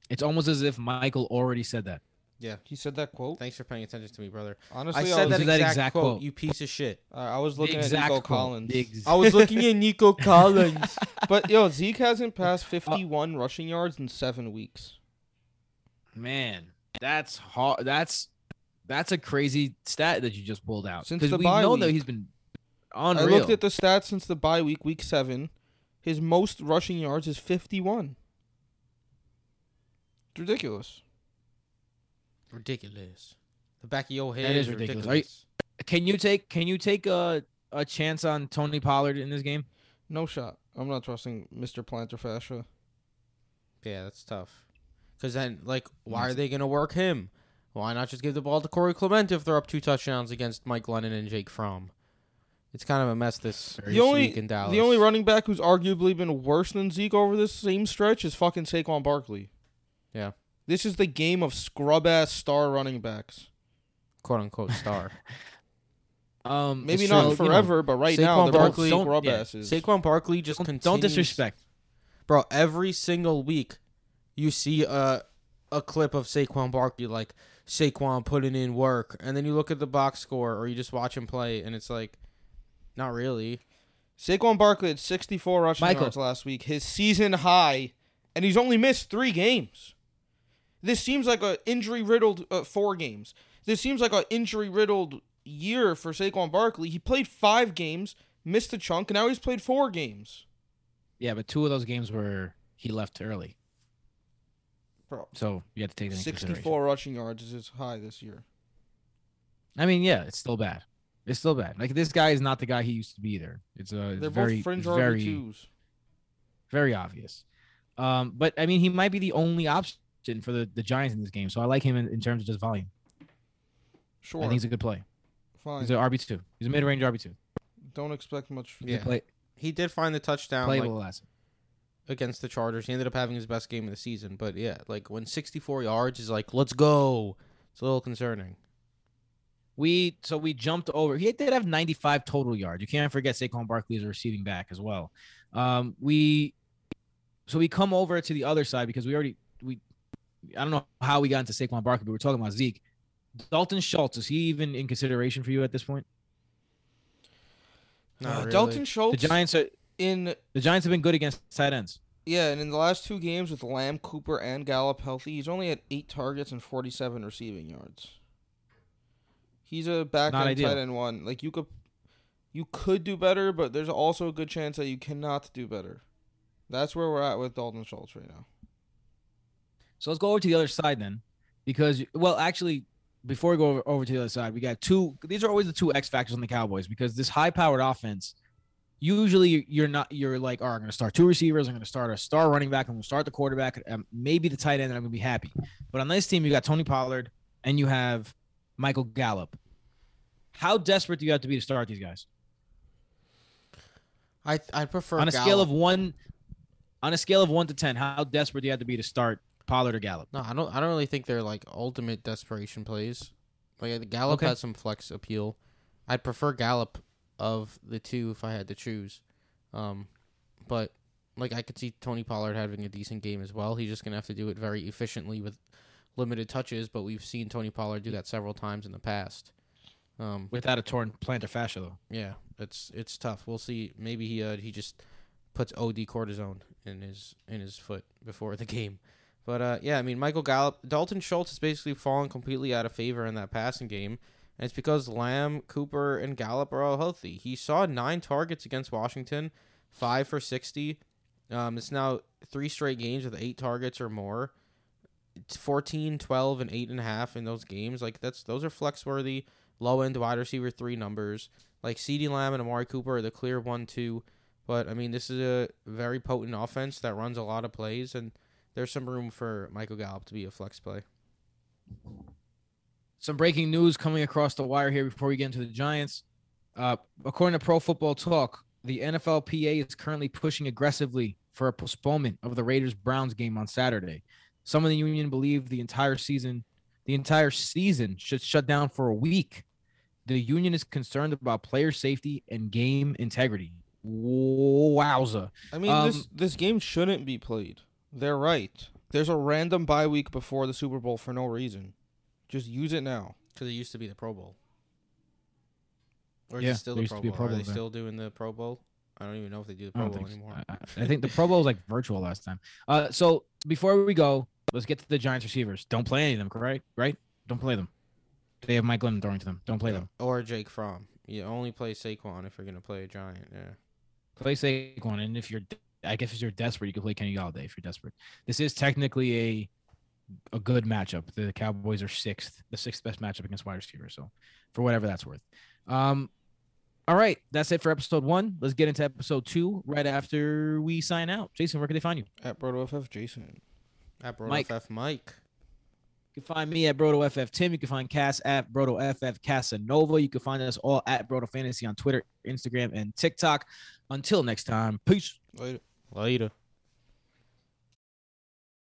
It's almost as if Michael already said that. Yeah. He said that quote. Thanks for paying attention to me, brother. Honestly, I I, said was, that, that exact, exact quote, quote. You piece of shit. uh, I was The looking at Nico quote. Collins. The ex- [LAUGHS] I was looking at Nico [LAUGHS] Collins. but yo, Zeke hasn't passed 51 rushing yards in seven weeks. Man, that's hard. That's that's a crazy stat that you just pulled out. Since the we bye know that he's been on I looked at the stats since the bye week, week seven. His most rushing yards is 51. It's ridiculous. ridiculous. The back of your head That is is ridiculous. ridiculous. You- can you take can you take a a chance on Tony Pollard in this game? No shot. I'm not trusting Mr. Plantar Fascia. Yeah, that's tough. Because then, like, why are they going to work him? Why not just give the ball to Corey Clement if they're up two touchdowns against Mike Glennon and Jake Fromm? It's kind of a mess this, this The only week in Dallas. the only running back who's arguably been worse than Zeke over this same stretch is fucking Saquon Barkley. Yeah. This is the game of scrub ass star running backs. quote unquote star. [LAUGHS] Um, Maybe it's not true, you know, forever, but right now Saquon they're Barkley- both Don't- scrub yeah, asses. Saquon Barkley just don't, continues. don't disrespect. bro. Every single week, you see a a clip of Saquon Barkley like Saquon putting in work, and then you look at the box score or you just watch him play, and it's like, not really. Saquon Barkley had 64 rushing Michael. yards last week, his season high, and he's only missed three games. This seems like a injury riddled uh, four games. This seems like a injury riddled year for Saquon Barkley. He played five games, missed a chunk, and now he's played four games. Yeah, but two of those games were he left early, Bro, so you have to take that 64 rushing yards is his high this year. I mean, yeah, it's still bad. It's still bad. Like this guy is not the guy he used to be either. It's a They're very, both fringe very, RB2s. very obvious. Um, but I mean, he might be the only option for the, the Giants in this game. So I like him in, in terms of just volume. Sure. I think he's a good play. Fine. He's an RB two. He's a mid range RB two. Don't expect much. He's a Yeah. play, He did find the touchdown like, playable asset. against the Chargers. He ended up having his best game of the season. But yeah, like when 64 yards is like, let's go. It's a little concerning. We so we jumped over. He did have 95 total yards. You can't forget Saquon Barkley is a receiving back as well. Um, we so we come over to the other side because we already we I don't know how we got into Saquon Barkley, but we're talking about Zeke. Dalton Schultz is he even in consideration for you at this point? No, Uh, really. Dalton The Giants are in the Giants have been good against tight ends. Yeah, and in the last two games with Lamb, Cooper, and Gallup healthy, he's only had eight targets and forty-seven receiving yards. He's a back Not end ideal. tight end one. Like you could, you could do better, but there's also a good chance that you cannot do better. That's where we're at with Dalton Schultz right now. So let's go over to the other side then, because well, actually, before we go over, over to the other side, we got two. These are always the two X factors on the Cowboys because this high-powered offense. Usually, you're not. You're like, all right, I'm going to start two receivers. I'm going to start a star running back. I'm going to start the quarterback. Um, maybe the tight end, and I'm going to be happy. But on this team, you got Tony Pollard and you have Michael Gallup. How desperate do you have to be to start these guys? I I prefer on a scale of one, on a scale of one to ten, how desperate do you have to be to start Pollard or Gallup? No, I don't. I don't really think they're like ultimate desperation plays. Like Gallup Okay. has some flex appeal. I'd prefer Gallup of the two if I had to choose. Um, but like I could see Tony Pollard having a decent game as well. He's just gonna have to do it very efficiently with limited touches. But we've seen Tony Pollard do that several times in the past. Um, Without a torn plantar fascia, though. yeah, it's it's tough. We'll see. Maybe he uh, he just puts OD cortisone in his in his foot before the [LAUGHS] game. But uh, yeah, I mean Michael Gallup, Dalton Schultz has basically fallen completely out of favor in that passing game, and it's because Lamb, Cooper, and Gallup are all healthy. He saw nine targets against Washington, five for sixty. Um, it's now three straight games with eight targets or more. It's 14, 12, and eight and a half in those games. Like that's those are flex worthy, low end wide receiver three numbers. Like CeeDee Lamb and Amari Cooper are the clear one two. But I mean, this is a very potent offense that runs a lot of plays, and there's some room for Michael Gallup to be a flex play. Some breaking news coming across the wire here before we get into the Giants. Uh, according to Pro Football Talk, the NFLPA is currently pushing aggressively for a postponement of the Raiders Browns game on Saturday. Some of the union believe the entire season, the entire season should shut down for a week. The union is concerned about player safety and game integrity. Wowza. I mean, Um, this this game shouldn't be played. They're right. There's a random bye week before the Super Bowl for no reason. Just use it now. Because it used to be the Pro Bowl. Or is Yeah, it still there the used to Pro Bowl? Pro Are they still doing the Pro Bowl? I don't even know if they do the Pro Bowl think so. anymore. I, I- I think the Pro Bowl was like virtual last time. Uh, so before we go, let's get to the Giants receivers. Don't play any of them, correct? Right? Don't play them. They have Mike Glennon throwing to them. Don't play them. Or Jake Fromm. You only play Saquon if you're gonna play a giant. Yeah. Play Saquon, and if you're, I guess if you're desperate, you can play Kenny Golladay. If you're desperate, this is technically a a good matchup. The Cowboys are sixth, the sixth best matchup against wide receivers. So, for whatever that's worth. Um, all right, that's it for episode one. Let's get into episode two right after we sign out. Jason, where can they find you? At BrotoFF Jason. At Mike. BroFF Mike. You can find me at BrotoFF Tim. You can find Cass at BrotoFF Casanova. You can find us all at Broto Fantasy on Twitter, Instagram, and TikTok. Until next time, peace. Later. Later.